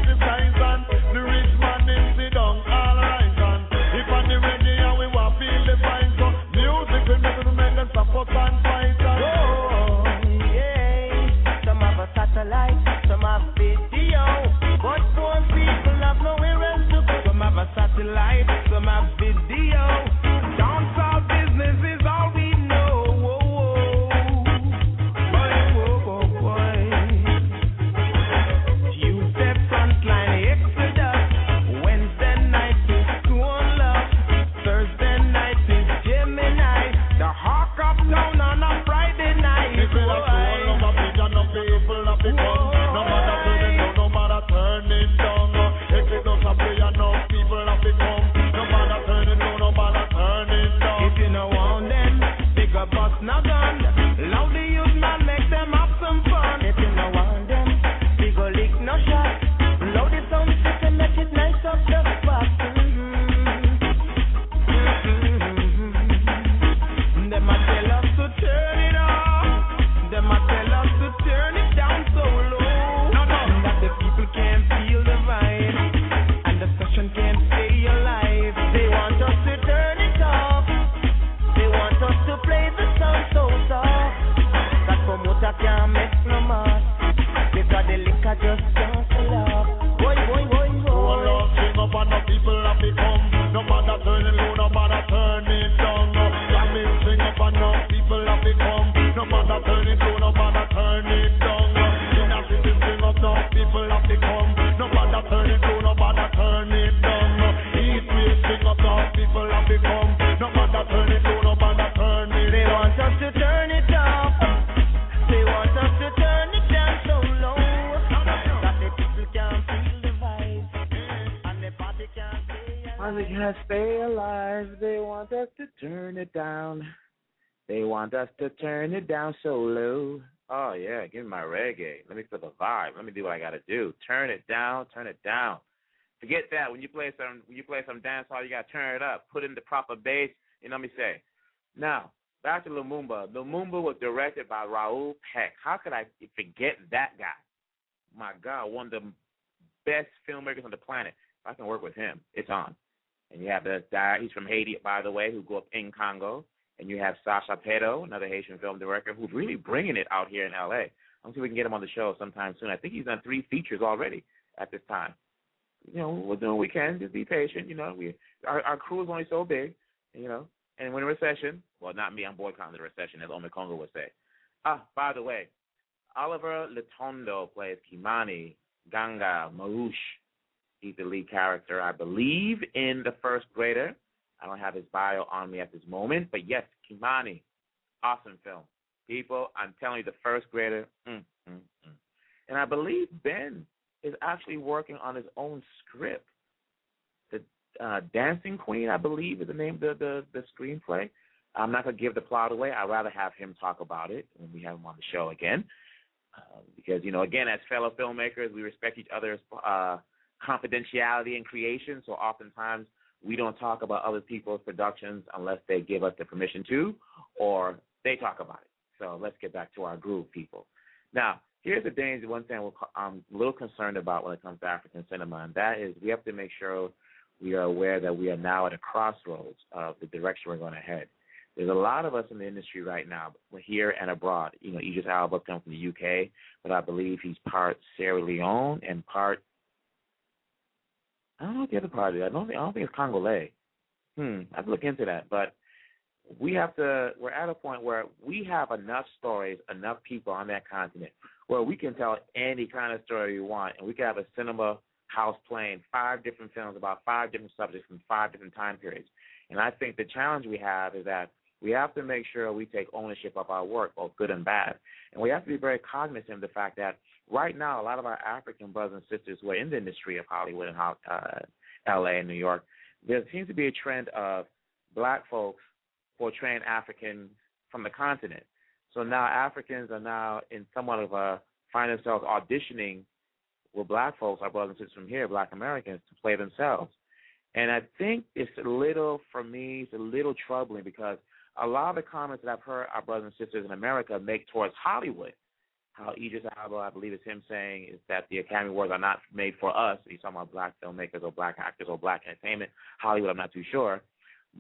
got to turn it up. Put in the proper bass. You know what me say. Now back to Lumumba. Lumumba was directed by Raoul Peck. How could I forget that guy? My God, one of the best filmmakers on the planet. If I can work with him, it's on. And you have the guy, he's from Haiti, by the way, who grew up in Congo. And you have Sacha Peto, another Haitian film director, who's really bringing it out here in LA. I'm see if we can get him on the show sometime soon. I think he's done three features already at this time. You know, we're doing what we can. Just be patient. You know, we our, our crew is only so big. You know, and when a recession, well, not me, I'm boycotting the recession, as Ome Congo would say. Ah, by the way, Oliver Litondo plays Kimani Ng'ang'a Maruge. He's the lead character, I believe, in The First Grader. I don't have his bio on me at this moment, but yes, Kimani, awesome film. People, I'm telling you, The First Grader, mm, mm, mm. and I believe Ben is actually working on his own script. Uh, Dancing Queen, I believe, is the name of the, the, the screenplay. I'm not going to give the plot away. I'd rather have him talk about it when we have him on the show again. Uh, because, you know, again, as fellow filmmakers, we respect each other's uh, confidentiality and creation. So oftentimes we don't talk about other people's productions unless they give us the permission to or they talk about it. So let's get back to our groove, people. Now, here's the danger. One thing I'm a little concerned about when it comes to African cinema, and that is we have to make sure we are aware that we are now at a crossroads of the direction we're going to head. There's a lot of us in the industry right now, here and abroad. You know, Idris Elba comes from the UK, but I believe he's part Sierra Leone and part I don't know what the other part is. I don't think I don't think it's Congolese. Hmm, I have to look into that. But we have to we're at a point where we have enough stories, enough people on that continent where we can tell any kind of story we want and we can have a cinema house playing five different films about five different subjects from five different time periods. And I think the challenge we have is that we have to make sure we take ownership of our work, both good and bad. And we have to be very cognizant of the fact that right now, a lot of our African brothers and sisters who are in the industry of Hollywood and uh, LA and New York, there seems to be a trend of black folks portraying Africans from the continent. So now Africans are now in somewhat of a find themselves auditioning with black folks, our brothers and sisters from here, black Americans, to play themselves. And I think it's a little, for me, it's a little troubling because a lot of the comments that I've heard our brothers and sisters in America make towards Hollywood how Idris Elba, I believe it's him saying, is that the Academy Awards are not made for us. He's talking about black filmmakers or black actors or black entertainment. Hollywood, I'm not too sure.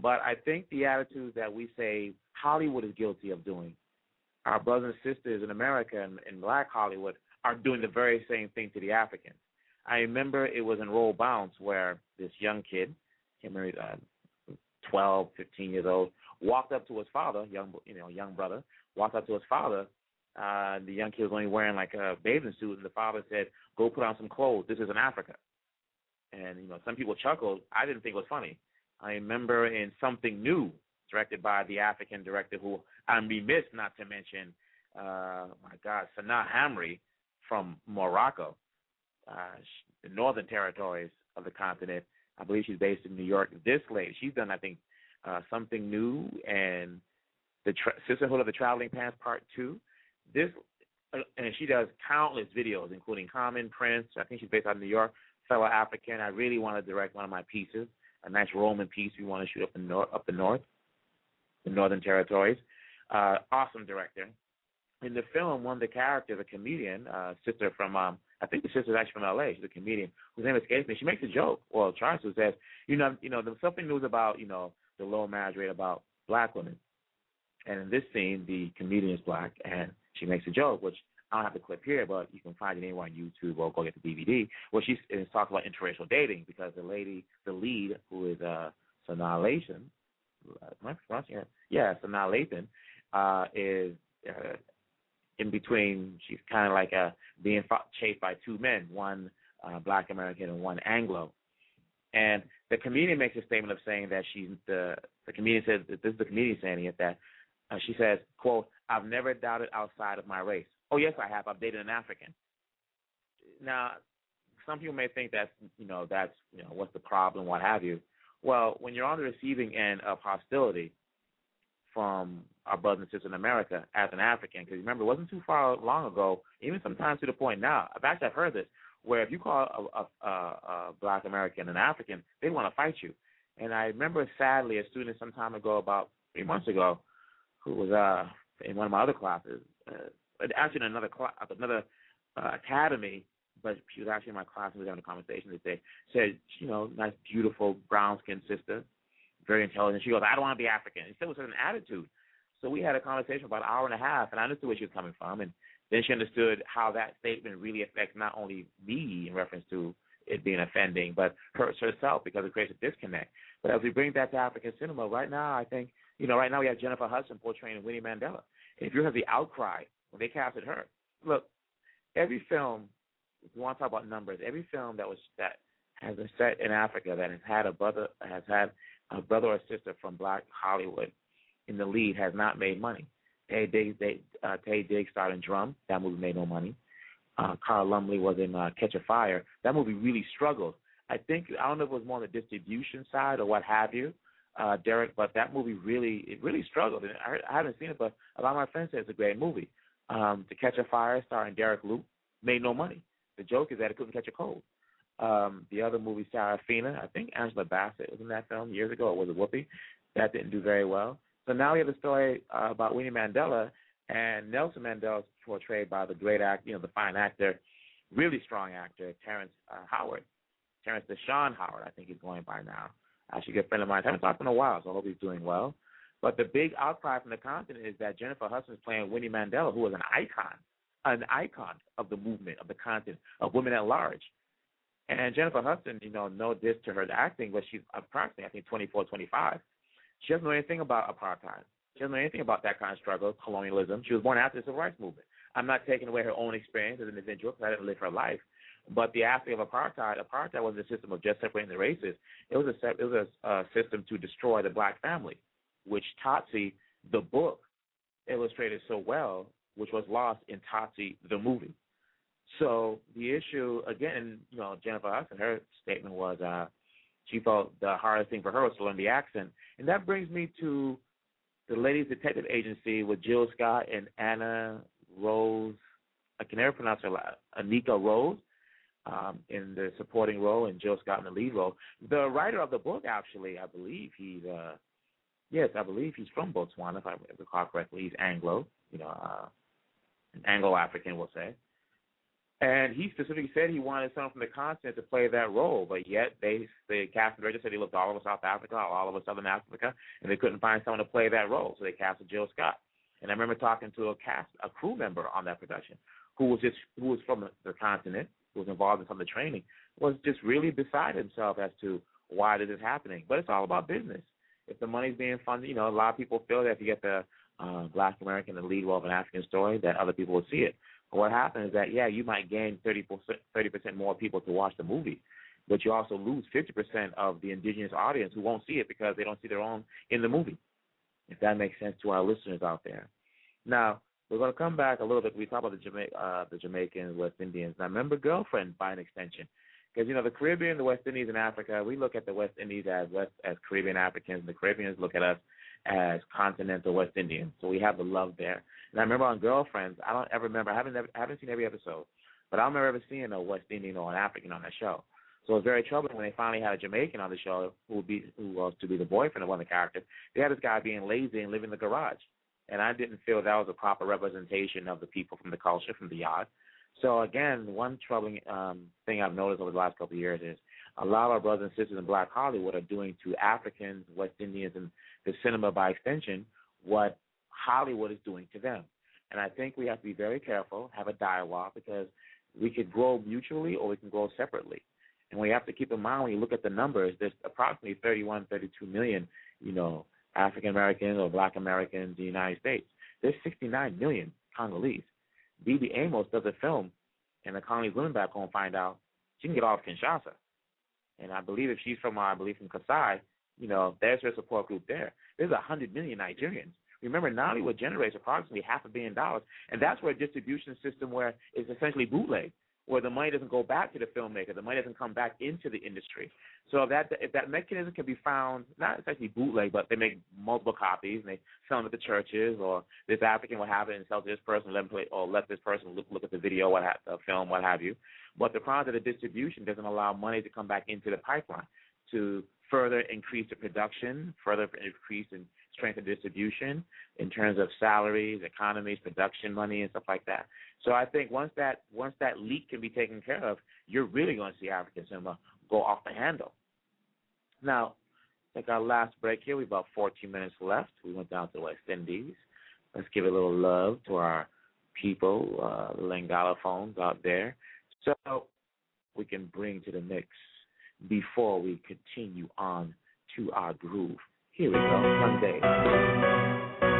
But I think the attitudes that we say Hollywood is guilty of doing, our brothers and sisters in America and in black Hollywood are doing the very same thing to the Africans. I remember it was in Roll Bounce where this young kid, him uh, 12, 15 years old, walked up to his father, young you know, young brother, walked up to his father uh, the young kid was only wearing like a bathing suit, and the father said, "Go put on some clothes. This is in Africa." And you know, some people chuckled. I didn't think it was funny. I remember in Something New, directed by the African director who I'm remiss not to mention, uh, my God, Sanaa Hamri from Morocco, uh, the northern territories of the continent. I believe she's based in New York. This lady, she's done, I think, uh, Something New and the Tra- Sisterhood of the Traveling Pants Part Two this uh, and she does countless videos, including Common Prince. I think she's based out of New York. Fellow African. I really want to direct one of my pieces, a nice Roman piece. We want to shoot up the north, up the north, the Northern Territories. Uh, awesome director. In the film, one of the characters, a comedian, uh, sister from, um, I think the sister's actually from L.A. She's a comedian whose name escapes me. She makes a joke, well, tries to, says, you know, you know, there's something news about, you know, the low marriage rate about black women. And in this scene, the comedian is black, and she makes a joke, which I don't have the clip here, but you can find it anywhere on YouTube or go get the DVD, where she talks about interracial dating because the lady, the lead, who is uh, Sanaa Lathan, am I pronouncing it? Yeah, Sanaa Lathan, uh, is uh, in between. She's kind of like uh, being chased by two men, one uh, Black American and one Anglo. And the comedian makes a statement of saying that she's the the comedian says this is the comedian saying it that uh, she says, quote, I've never doubted outside of my race. Oh, yes, I have. I've dated an African. Now, some people may think that's, you know, that's, you know, what's the problem, what have you. Well, when you're on the receiving end of hostility from our brothers and sisters in America as an African, because remember, it wasn't too far long ago, even sometimes to the point now. I've actually heard this, where if you call a, a, a, black American an African, they want to fight you. And I remember sadly a student some time ago, about three months ago, who was uh in one of my other classes, uh, actually in another class, another uh, academy, but she was actually in my class and we were having a conversation that day. Said, you know, nice, beautiful, brown skinned sister, very intelligent. She goes, I don't want to be African. It was an attitude. So we had a conversation about an hour and a half, and I understood where she was coming from, and then she understood how that statement really affects not only me in reference to it being offending, but hurts herself because it creates a disconnect. But as we bring that to African cinema, right now, I think, you know, right now we have Jennifer Hudson portraying Winnie Mandela. And if you have the outcry when they casted her, look, every film, if you want to talk about numbers, every film that was that has been set in Africa that has had a brother has had a brother or sister from Black Hollywood in the lead has not made money. Taye Diggs, they, uh, Taye Diggs starred in Drum. That movie made no money. Uh, Carl Lumbly was in uh, Catch a Fire. That movie really struggled. I think I don't know if it was more on the distribution side or what have you, uh, Derek, but that movie really it really struggled. And I, I haven't seen it, but a lot of my friends say it's a great movie. Um, to Catch a Fire, starring Derek Luke, made no money. The joke is that it couldn't catch a cold. Um, the other movie, Sarafina, I think Angela Bassett was in that film years ago, or was it Whoopi? That didn't do very well. So now we have a story uh, about Winnie Mandela, and Nelson Mandela is portrayed by the great actor, you know, the fine actor, really strong actor, Terrence uh, Howard. Terrence Deshawn Howard, I think he's going by now. Actually, a good friend of mine. I haven't talked in a while, so I hope he's doing well. But the big outcry from the continent is that Jennifer Hudson is playing Winnie Mandela, who was an icon, an icon of the movement, of the continent, of women at large. And Jennifer Hudson, you know, no diss to her acting, but she's approximately, I think, 24, 25. She doesn't know anything about apartheid. She doesn't know anything about that kind of struggle, colonialism. She was born after the civil rights movement. I'm not taking away her own experience as an individual because I didn't live her life. But the aspect of apartheid, apartheid was a system of just separating the races. It was a it was a uh, system to destroy the black family, which Tsotsi, the book, illustrated so well, which was lost in Tsotsi, the movie. So the issue again, you know, Jennifer Hudson, her statement was uh, she felt the hardest thing for her was to learn the accent, and that brings me to the Ladies Detective Agency with Jill Scott and Anna Rose. I can never pronounce her last. Anika Rose um, in the supporting role, and Jill Scott in the lead role. The writer of the book, actually, I believe he's. Uh, yes, I believe he's from Botswana, if I recall correctly. He's Anglo, you know, uh, an Anglo African, we'll say. And he specifically said he wanted someone from the continent to play that role, but yet they the casting director said he looked all over South Africa, all over Southern Africa, and they couldn't find someone to play that role, so they casted Jill Scott. And I remember talking to a cast, a crew member on that production, who was just who was from the, continent, who was involved in some of the training, was just really beside himself as to why this is happening. But it's all about business. If the money's being funded, you know, a lot of people feel that if you get the uh, Black American, the lead role of an African story, that other people will see it what happens is that yeah, you might gain 30 percent more people to watch the movie, but you also lose 50 percent of the indigenous audience who won't see it because they don't see their own in the movie. If that makes sense to our listeners out there. Now we're going to come back a little bit. We talk about the Jama- uh, the Jamaicans, West Indians. Now remember, girlfriend by an extension, because you know the Caribbean, the West Indies, and Africa. We look at the West Indies as West as Caribbean Africans, and the Caribbeans look at us as continental West Indians. So we have the love there. And I remember on Girlfriends, I don't ever remember. I haven't I haven't seen every episode, but I don't remember ever seeing a West Indian or an African on that show. So it was very troubling when they finally had a Jamaican on the show who would be who was to be the boyfriend of one of the characters. They had this guy being lazy and living in the garage, and I didn't feel that was a proper representation of the people from the culture from the yard. So again, one troubling um, thing I've noticed over the last couple of years is a lot of our brothers and sisters in Black Hollywood are doing to Africans, West Indians, and the cinema by extension what Hollywood is doing to them. And I think we have to be very careful, have a dialogue, because we could grow mutually or we can grow separately. And we have to keep in mind when you look at the numbers, there's approximately 31, 32 million, you know, African Americans or Black Americans in the United States. There's 69 million Congolese. Bibi Amos does a film, and the Congolese women back home find out she can get off Kinshasa. And I believe if she's from, uh, I believe from Kasai, you know, there's her support group there. There's a hundred million Nigerians. Remember, Nollywood generates approximately half a billion dollars, and that's where a distribution system where it's essentially bootleg, where the money doesn't go back to the filmmaker, the money doesn't come back into the industry. So if that if that mechanism can be found, not essentially bootleg, but they make multiple copies and they sell them at the churches, or this African will have it and sell to this person, let play, or let this person look look at the video, what have, the film, what have you. But the problem is the distribution doesn't allow money to come back into the pipeline to further increase the production, further increase in strength of distribution in terms of salaries, economies, production money, and stuff like that. So I think once that once that leak can be taken care of, you're really going to see African cinema go off the handle. Now, take our last break here. We've about 14 minutes left. We went down to the West Indies. Let's give a little love to our people, uh, the Lingala phones out there, so we can bring to the mix before we continue on to our groove. Here we go, Sunday.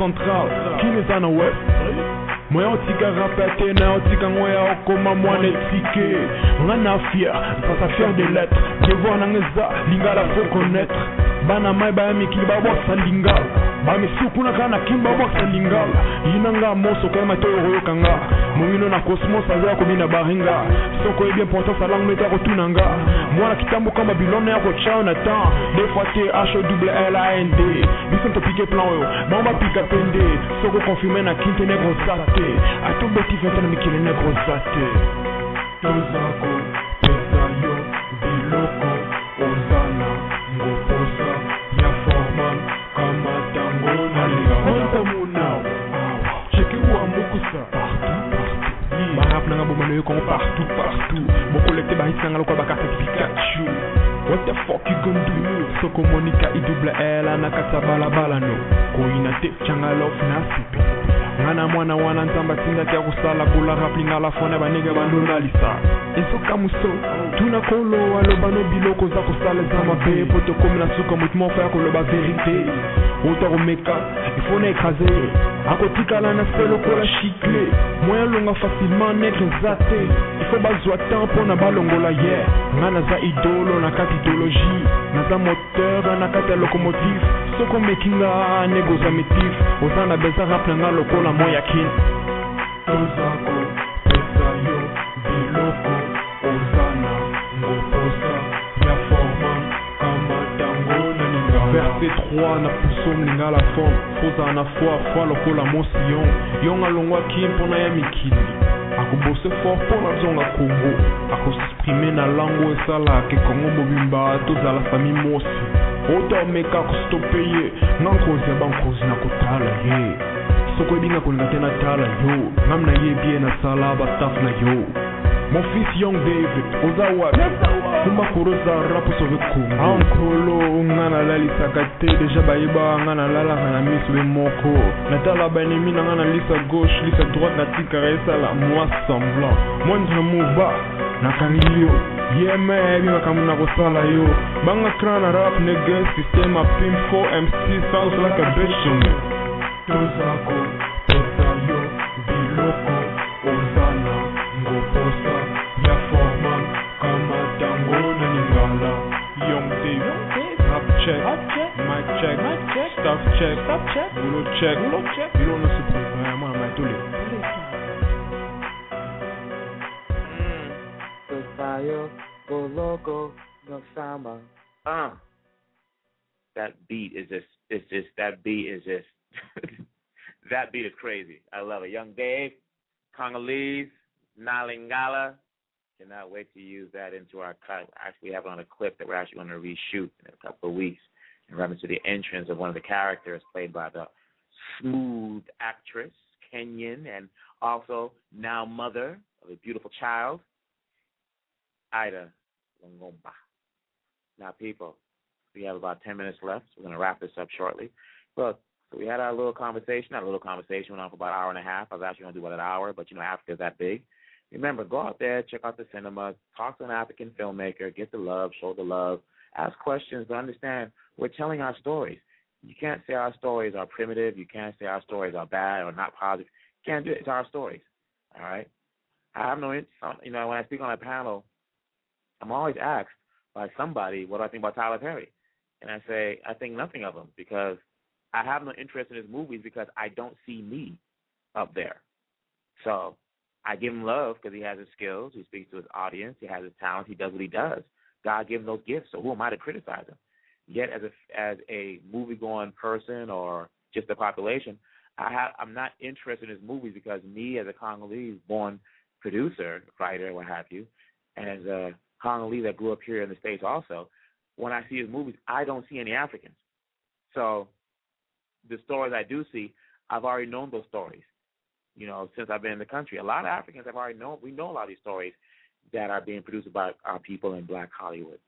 Kongo eza central kini eza na west moya otika rape te na otika ngo ya okoma mwana etike nga na fier mpasa fier de lettre devoir nanga eza lingala fo connaître. Bana mai baya mikili babwakisa lingala bamisuku kaka na kimi babwakisa lingala yina nga moso kayema te oyo koyoka nga moyino na cosmos aza ya kobina baringa. Soko oyebi importance alangue mete ya kotuna nga mwana kitambo kama bilona ya kotchao na temps des fois te h o double l a n d. Biso topike plan oyo. Bango bapika pe nde soko konfirme na kinte negroza te atobeti vente na mikili negroza te tozako do soko monika idouble l na kati balabala no. Koyina te tyanga lof na sipe. Nga na mwana wana nzambe atindaki ya kosala kola raplinga la fona banenge bandonalisa esoka moso tuna kolo aloba no biloko oza kosala eza mabe po tokomi na suka motu moko ya koloba verite ota komeka ifo na ekraze ye akotikala na se lokola chikle moya longa facilement netre eza te ifo bazwa temps mpo na balongola ye nga naza idolo na kati idéologie naza moteur na kati ya locomotive soko omeki nga mitif. Oza na beza rap na nga lokola yo biloko. Ya forma. Kama tango na lingala verset 3 na puso mlingala forme. Kozala na foi foi lokola mpona ya mikili akobose fort mpo na zonga kongo akosexprime na lango esalaka ekongo mobimba tozala fami mosi ota omeka kostope ye nga nkozi ya bankozi na kotala ye soko oyebinga kolinga te natala yo. Ngam nayebi ye nasala bastaf na yo mon fils young david oza wapi? Kumba koroza rapo sove kongo ankolo nga nalalisaka te. Deja bayeba nga nalalaka na miso be moko. Natala banemi na nga na lisa gauche lisa droite natikaka esala. Moi semblant. Moindre moba nakangi yo. Ye me ayebi makambo na kosala yo. Banga cran na rap nege systeme apim fo mc sa osalaka bechome. Tozako. pesa stuff check, boulot check, you don't know super, vraiment, mais tous les. Tosayo, Boloko, no samba. Uh. That beat is just, it's just, that beat is just, that beat is crazy. I love it. Young Dave, Congolese, Nalingala. Cannot wait to use that into our cut. Actually, we have it on a clip that we're actually going to reshoot in a couple of weeks in reference to the entrance of one of the characters played by the smooth actress, Kenyan, and also now mother of a beautiful child, Ida Longomba. Now, people, we have about 10 minutes left. We're going to wrap this up shortly. Look, so we had our little conversation. Our little conversation went on for about an hour and a half. I was actually going to do about an hour, but, you know, Africa's that big. Remember, go out there, check out the cinema, talk to an African filmmaker, get the love, show the love, ask questions, but understand we're telling our stories. You can't say our stories are primitive. You can't say our stories are bad or not positive. You can't do it. It's our stories. All right. I have no, you know, when I speak on a panel, I'm always asked by somebody what do I think about Tyler Perry, and I say I think nothing of him because I have no interest in his movies because I don't see me up there. So I give him love because he has his skills. He speaks to his audience. He has his talent. He does what he does. God gave him those gifts. So who am I to criticize him? Yet, as a as a movie going person or just the population, I have I'm not interested in his movies because me as a Congolese born producer, writer, what have you, and as a Congolese that grew up here in the states also, when I see his movies, I don't see any Africans. So the stories I do see, I've already known those stories. You know, since I've been in the country, a lot of Africans have already known. We know a lot of these stories that are being produced by our people in Black Hollywood.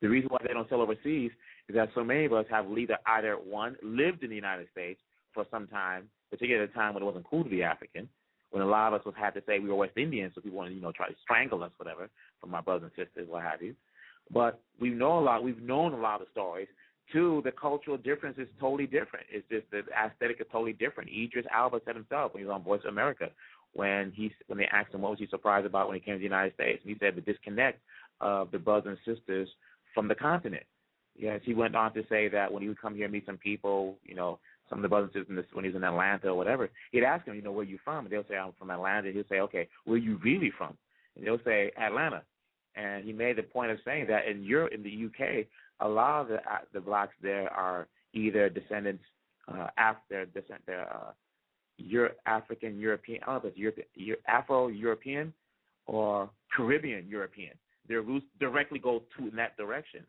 The reason why they don't sell overseas is that so many of us have either either one lived in the United States for some time, particularly at a time when it wasn't cool to be African, when a lot of us would have to say we were West Indians, so people want to you know try to strangle us, whatever, from our brothers and sisters, what have you. But we know a lot. We've known a lot of stories. Two, the cultural difference is totally different. It's just the aesthetic is totally different. Idris Elba said himself when he was on Voice of America, when he when they asked him what was he surprised about when he came to the United States, and he said the disconnect of the brothers and sisters from the continent. Yes, he went on to say that when he would come here and meet some people, you know, some of the brothers and sisters when he was in Atlanta or whatever, he'd ask him, you know, where you from? And they'll say, I'm from Atlanta. He'll say, okay, where you really from? And they'll say Atlanta. And he made the point of saying that in Europe, in the UK, a lot of the uh, the blacks there are either descendants uh, after descent, they're uh, Euro- African European, I don't know if it's European, Afro European or Caribbean European. Their roots directly go to in that direction.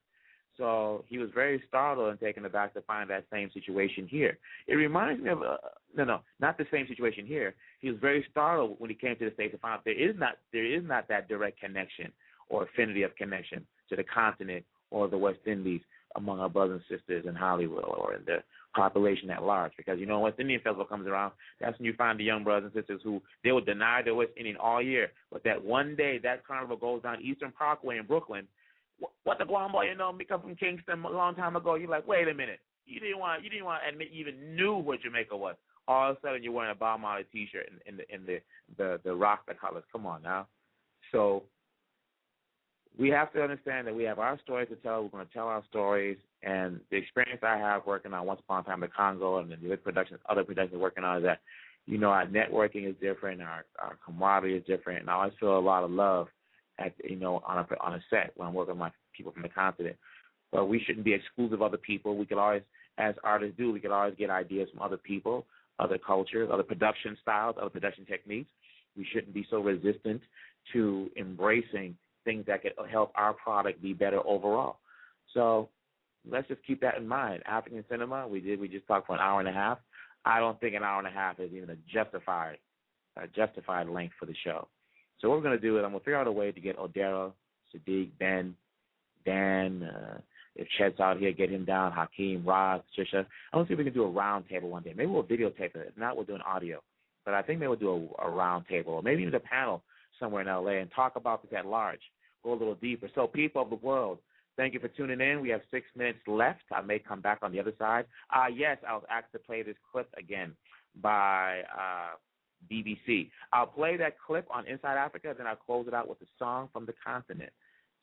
So he was very startled and taken aback to find that same situation here. It reminds me of uh, no, no, not the same situation here. He was very startled when he came to the states to find out there is not there is not that direct connection or affinity of connection to the continent or the West Indies among our brothers and sisters in Hollywood or in the population at large. Because you know, West Indian Festival comes around, that's when you find the young brothers and sisters who they will deny their West Indian all year, but that one day that carnival goes down Eastern Parkway in Brooklyn. What the Guam boy, you know, me come from Kingston a long time ago. You're like, wait a minute, you didn't want, you didn't want to admit you even knew what Jamaica was. All of a sudden, you're wearing a Bob Marley T-shirt in, in the in the the the Rasta colors. Come on now. So we have to understand that we have our stories to tell. We're going to tell our stories, and the experience I have working on Once Upon a Time in Congo and the other productions, other productions working on is that, you know, our networking is different, our our camaraderie is different, and I always feel a lot of love at you know on a on a set when I'm working with my people from the continent. But we shouldn't be exclusive of other people. We could always, as artists do, we could always get ideas from other people, other cultures, other production styles, other production techniques. We shouldn't be so resistant to embracing things that could help our product be better overall. So let's just keep that in mind. African cinema, we did we just talked for an hour and a half. I don't think an hour and a half is even a justified a justified length for the show. So what we're gonna do is I'm gonna figure out a way to get Odera, Sadiq, Ben, Dan, uh, if Chet's out here, get him down, Hakeem, Roz, Trisha. I want to see if we can do a round table one day. Maybe we'll videotape it. If not, we'll do an audio. But I think maybe we'll do a, a round table, or maybe even a panel somewhere in LA and talk about this at large, go a little deeper. So, people of the world, thank you for tuning in. We have six minutes left. I may come back on the other side. Uh, yes, I was asked to play this clip again by uh, BBC. I'll play that clip on Inside Africa, then I'll close it out with a song from the continent.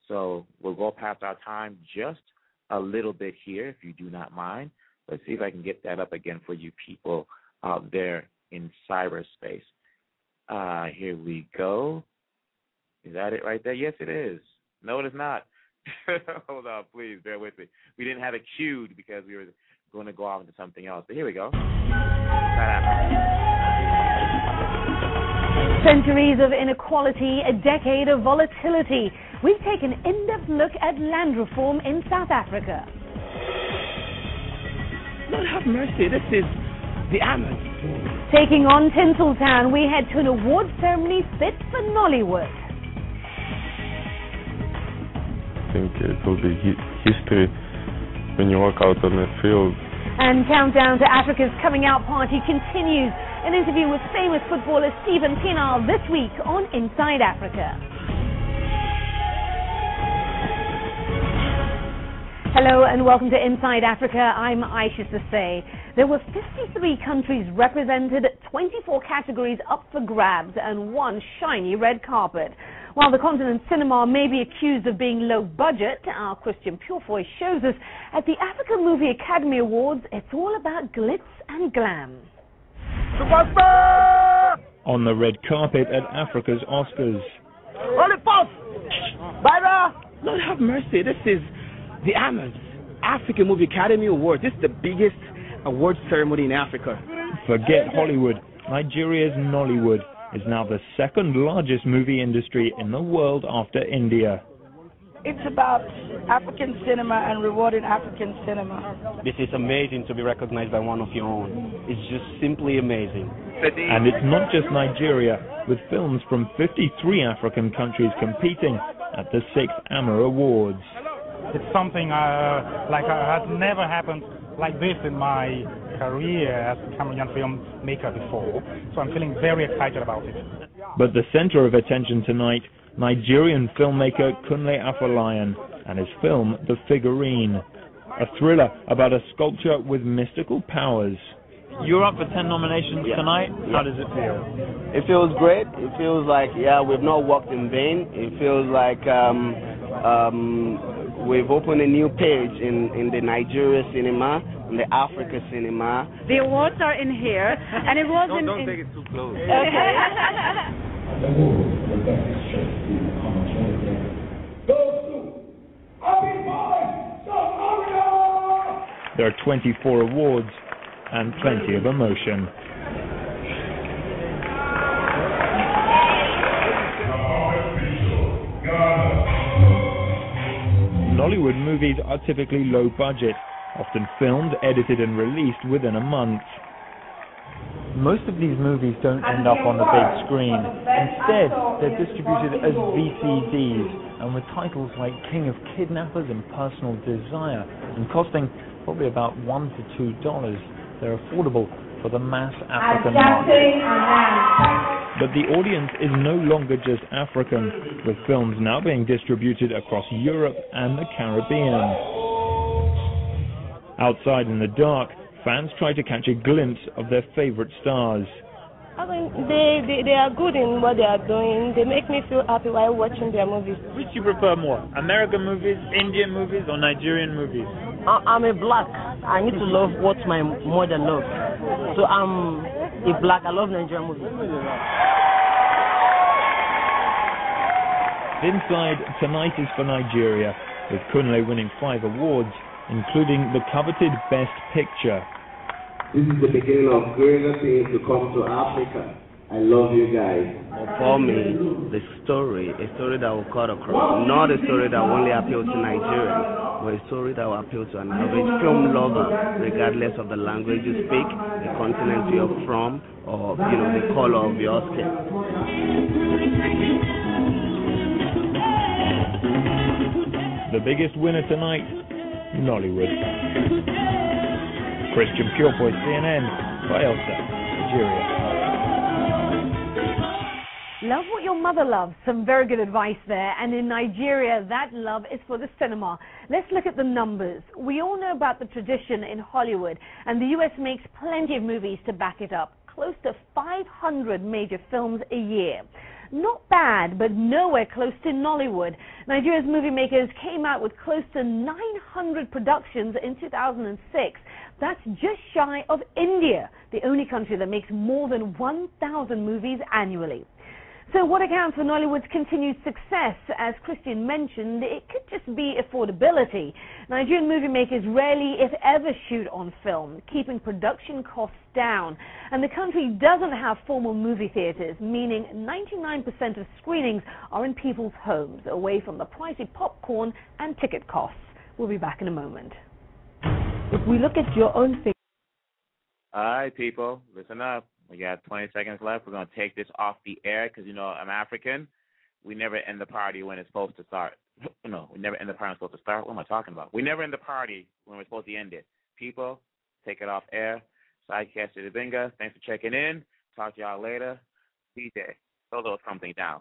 So we'll go past our time just a little bit here, if you do not mind. Let's see if I can get that up again for you people out there in cyberspace. Uh, here we go. Is that it right there? Yes, it is. No, it is not. Hold on, please bear with me. We didn't have it queued because we were going to go off into something else. But here we go. Centuries of inequality, a decade of volatility. We take an in-depth look at land reform in South Africa. Lord have mercy, this is the Amazon. Taking on Tinseltown, we head to an award ceremony fit for Nollywood. Think it will be history when you walk out on the field. And countdown to Africa's coming out party continues An interview with famous footballer Steven Pienaar this week on Inside Africa. Hello and welcome to Inside Africa. I'm Isha Sesay. There were 53 countries represented, 24 categories up for grabs, and one shiny red carpet. While the continent cinema may be accused of being low budget, our Christian Purefoy shows us at the African Movie Academy Awards, it's all about glitz and glam. On the red carpet at Africa's Oscars. Holy Post! Byra! Lord have mercy, this is the AMAs, African Movie Academy Awards. This is the biggest award ceremony in Africa. Forget Hollywood. Nigeria's Nollywood is now the second largest movie industry in the world after India. It's about African cinema and rewarding African cinema. This is amazing to be recognized by one of your own. It's just simply amazing. And it's not just Nigeria, with films from 53 African countries competing at the sixth AMA Awards. It's something uh, like uh, has never happened like this in my career as a Cameroonian filmmaker before. So I'm feeling very excited about it. But the center of attention tonight, Nigerian filmmaker Kunle Afolayan and his film The Figurine, a thriller about a sculpture with mystical powers. You're up for 10 nominations Yeah. tonight. Yeah. How does it feel? It feels great. It feels like yeah, we've not worked in vain. It feels like um, um, we've opened a new page in, in the Nigeria cinema, in the Africa cinema. The awards are in here, and it wasn't. Don't- don't in- take it too close. There are 24 awards and plenty of emotion. Nollywood movies are typically low budget, often filmed, edited, and released within a month. Most of these movies don't end up on the big screen. Instead, they're distributed as VCDs and with titles like King of Kidnappers and Personal Desire, and costing probably about one to two dollars. They're affordable for the mass African market. But the audience is no longer just African, with films now being distributed across Europe and the Caribbean. Outside in the dark, fans try to catch a glimpse of their favorite stars. I mean, they, they they are good in what they are doing. They make me feel happy while watching their movies. Which you prefer more, American movies, Indian movies, or Nigerian movies? I, I'm a black. I need to love what my mother loves. So I'm a black. I love Nigerian movies. Inside, tonight is for Nigeria, with Kunle winning five awards, including the coveted Best Picture. This is the beginning of greater things to come to Africa. I love you guys. For me, the story, a story that will cut across, not a story that will only appeal to Nigerians, but a story that will appeal to an average film lover, regardless of the language you speak, the continent you're from, or you know the color of your skin. The biggest winner tonight, Nollywood. Christian Purefoy, CNN, Bayelsa, Nigeria. Love what your mother loves. Some very good advice there. And in Nigeria, that love is for the cinema. Let's look at the numbers. We all know about the tradition in Hollywood, and the U.S. makes plenty of movies to back it up. Close to 500 major films a year. Not bad, but nowhere close to Nollywood. Nigeria's movie makers came out with close to 900 productions in 2006. That's just shy of India, the only country that makes more than 1,000 movies annually. So what accounts for Nollywood's continued success? As Christian mentioned, it could just be affordability. Nigerian movie makers rarely, if ever, shoot on film, keeping production costs down. And the country doesn't have formal movie theaters, meaning 99% of screenings are in people's homes, away from the pricey popcorn and ticket costs. We'll be back in a moment. If we look at your own figures, All right, people, listen up. We got 20 seconds left. We're going to take this off the air because, you know, I'm African. We never end the party when it's supposed to start. no, we never end the party when it's supposed to start. What am I talking about? We never end the party when we're supposed to end it. People, take it off air. Sidecaster Benga. Thanks for checking in. Talk to y'all later. DJ, throw a little something down.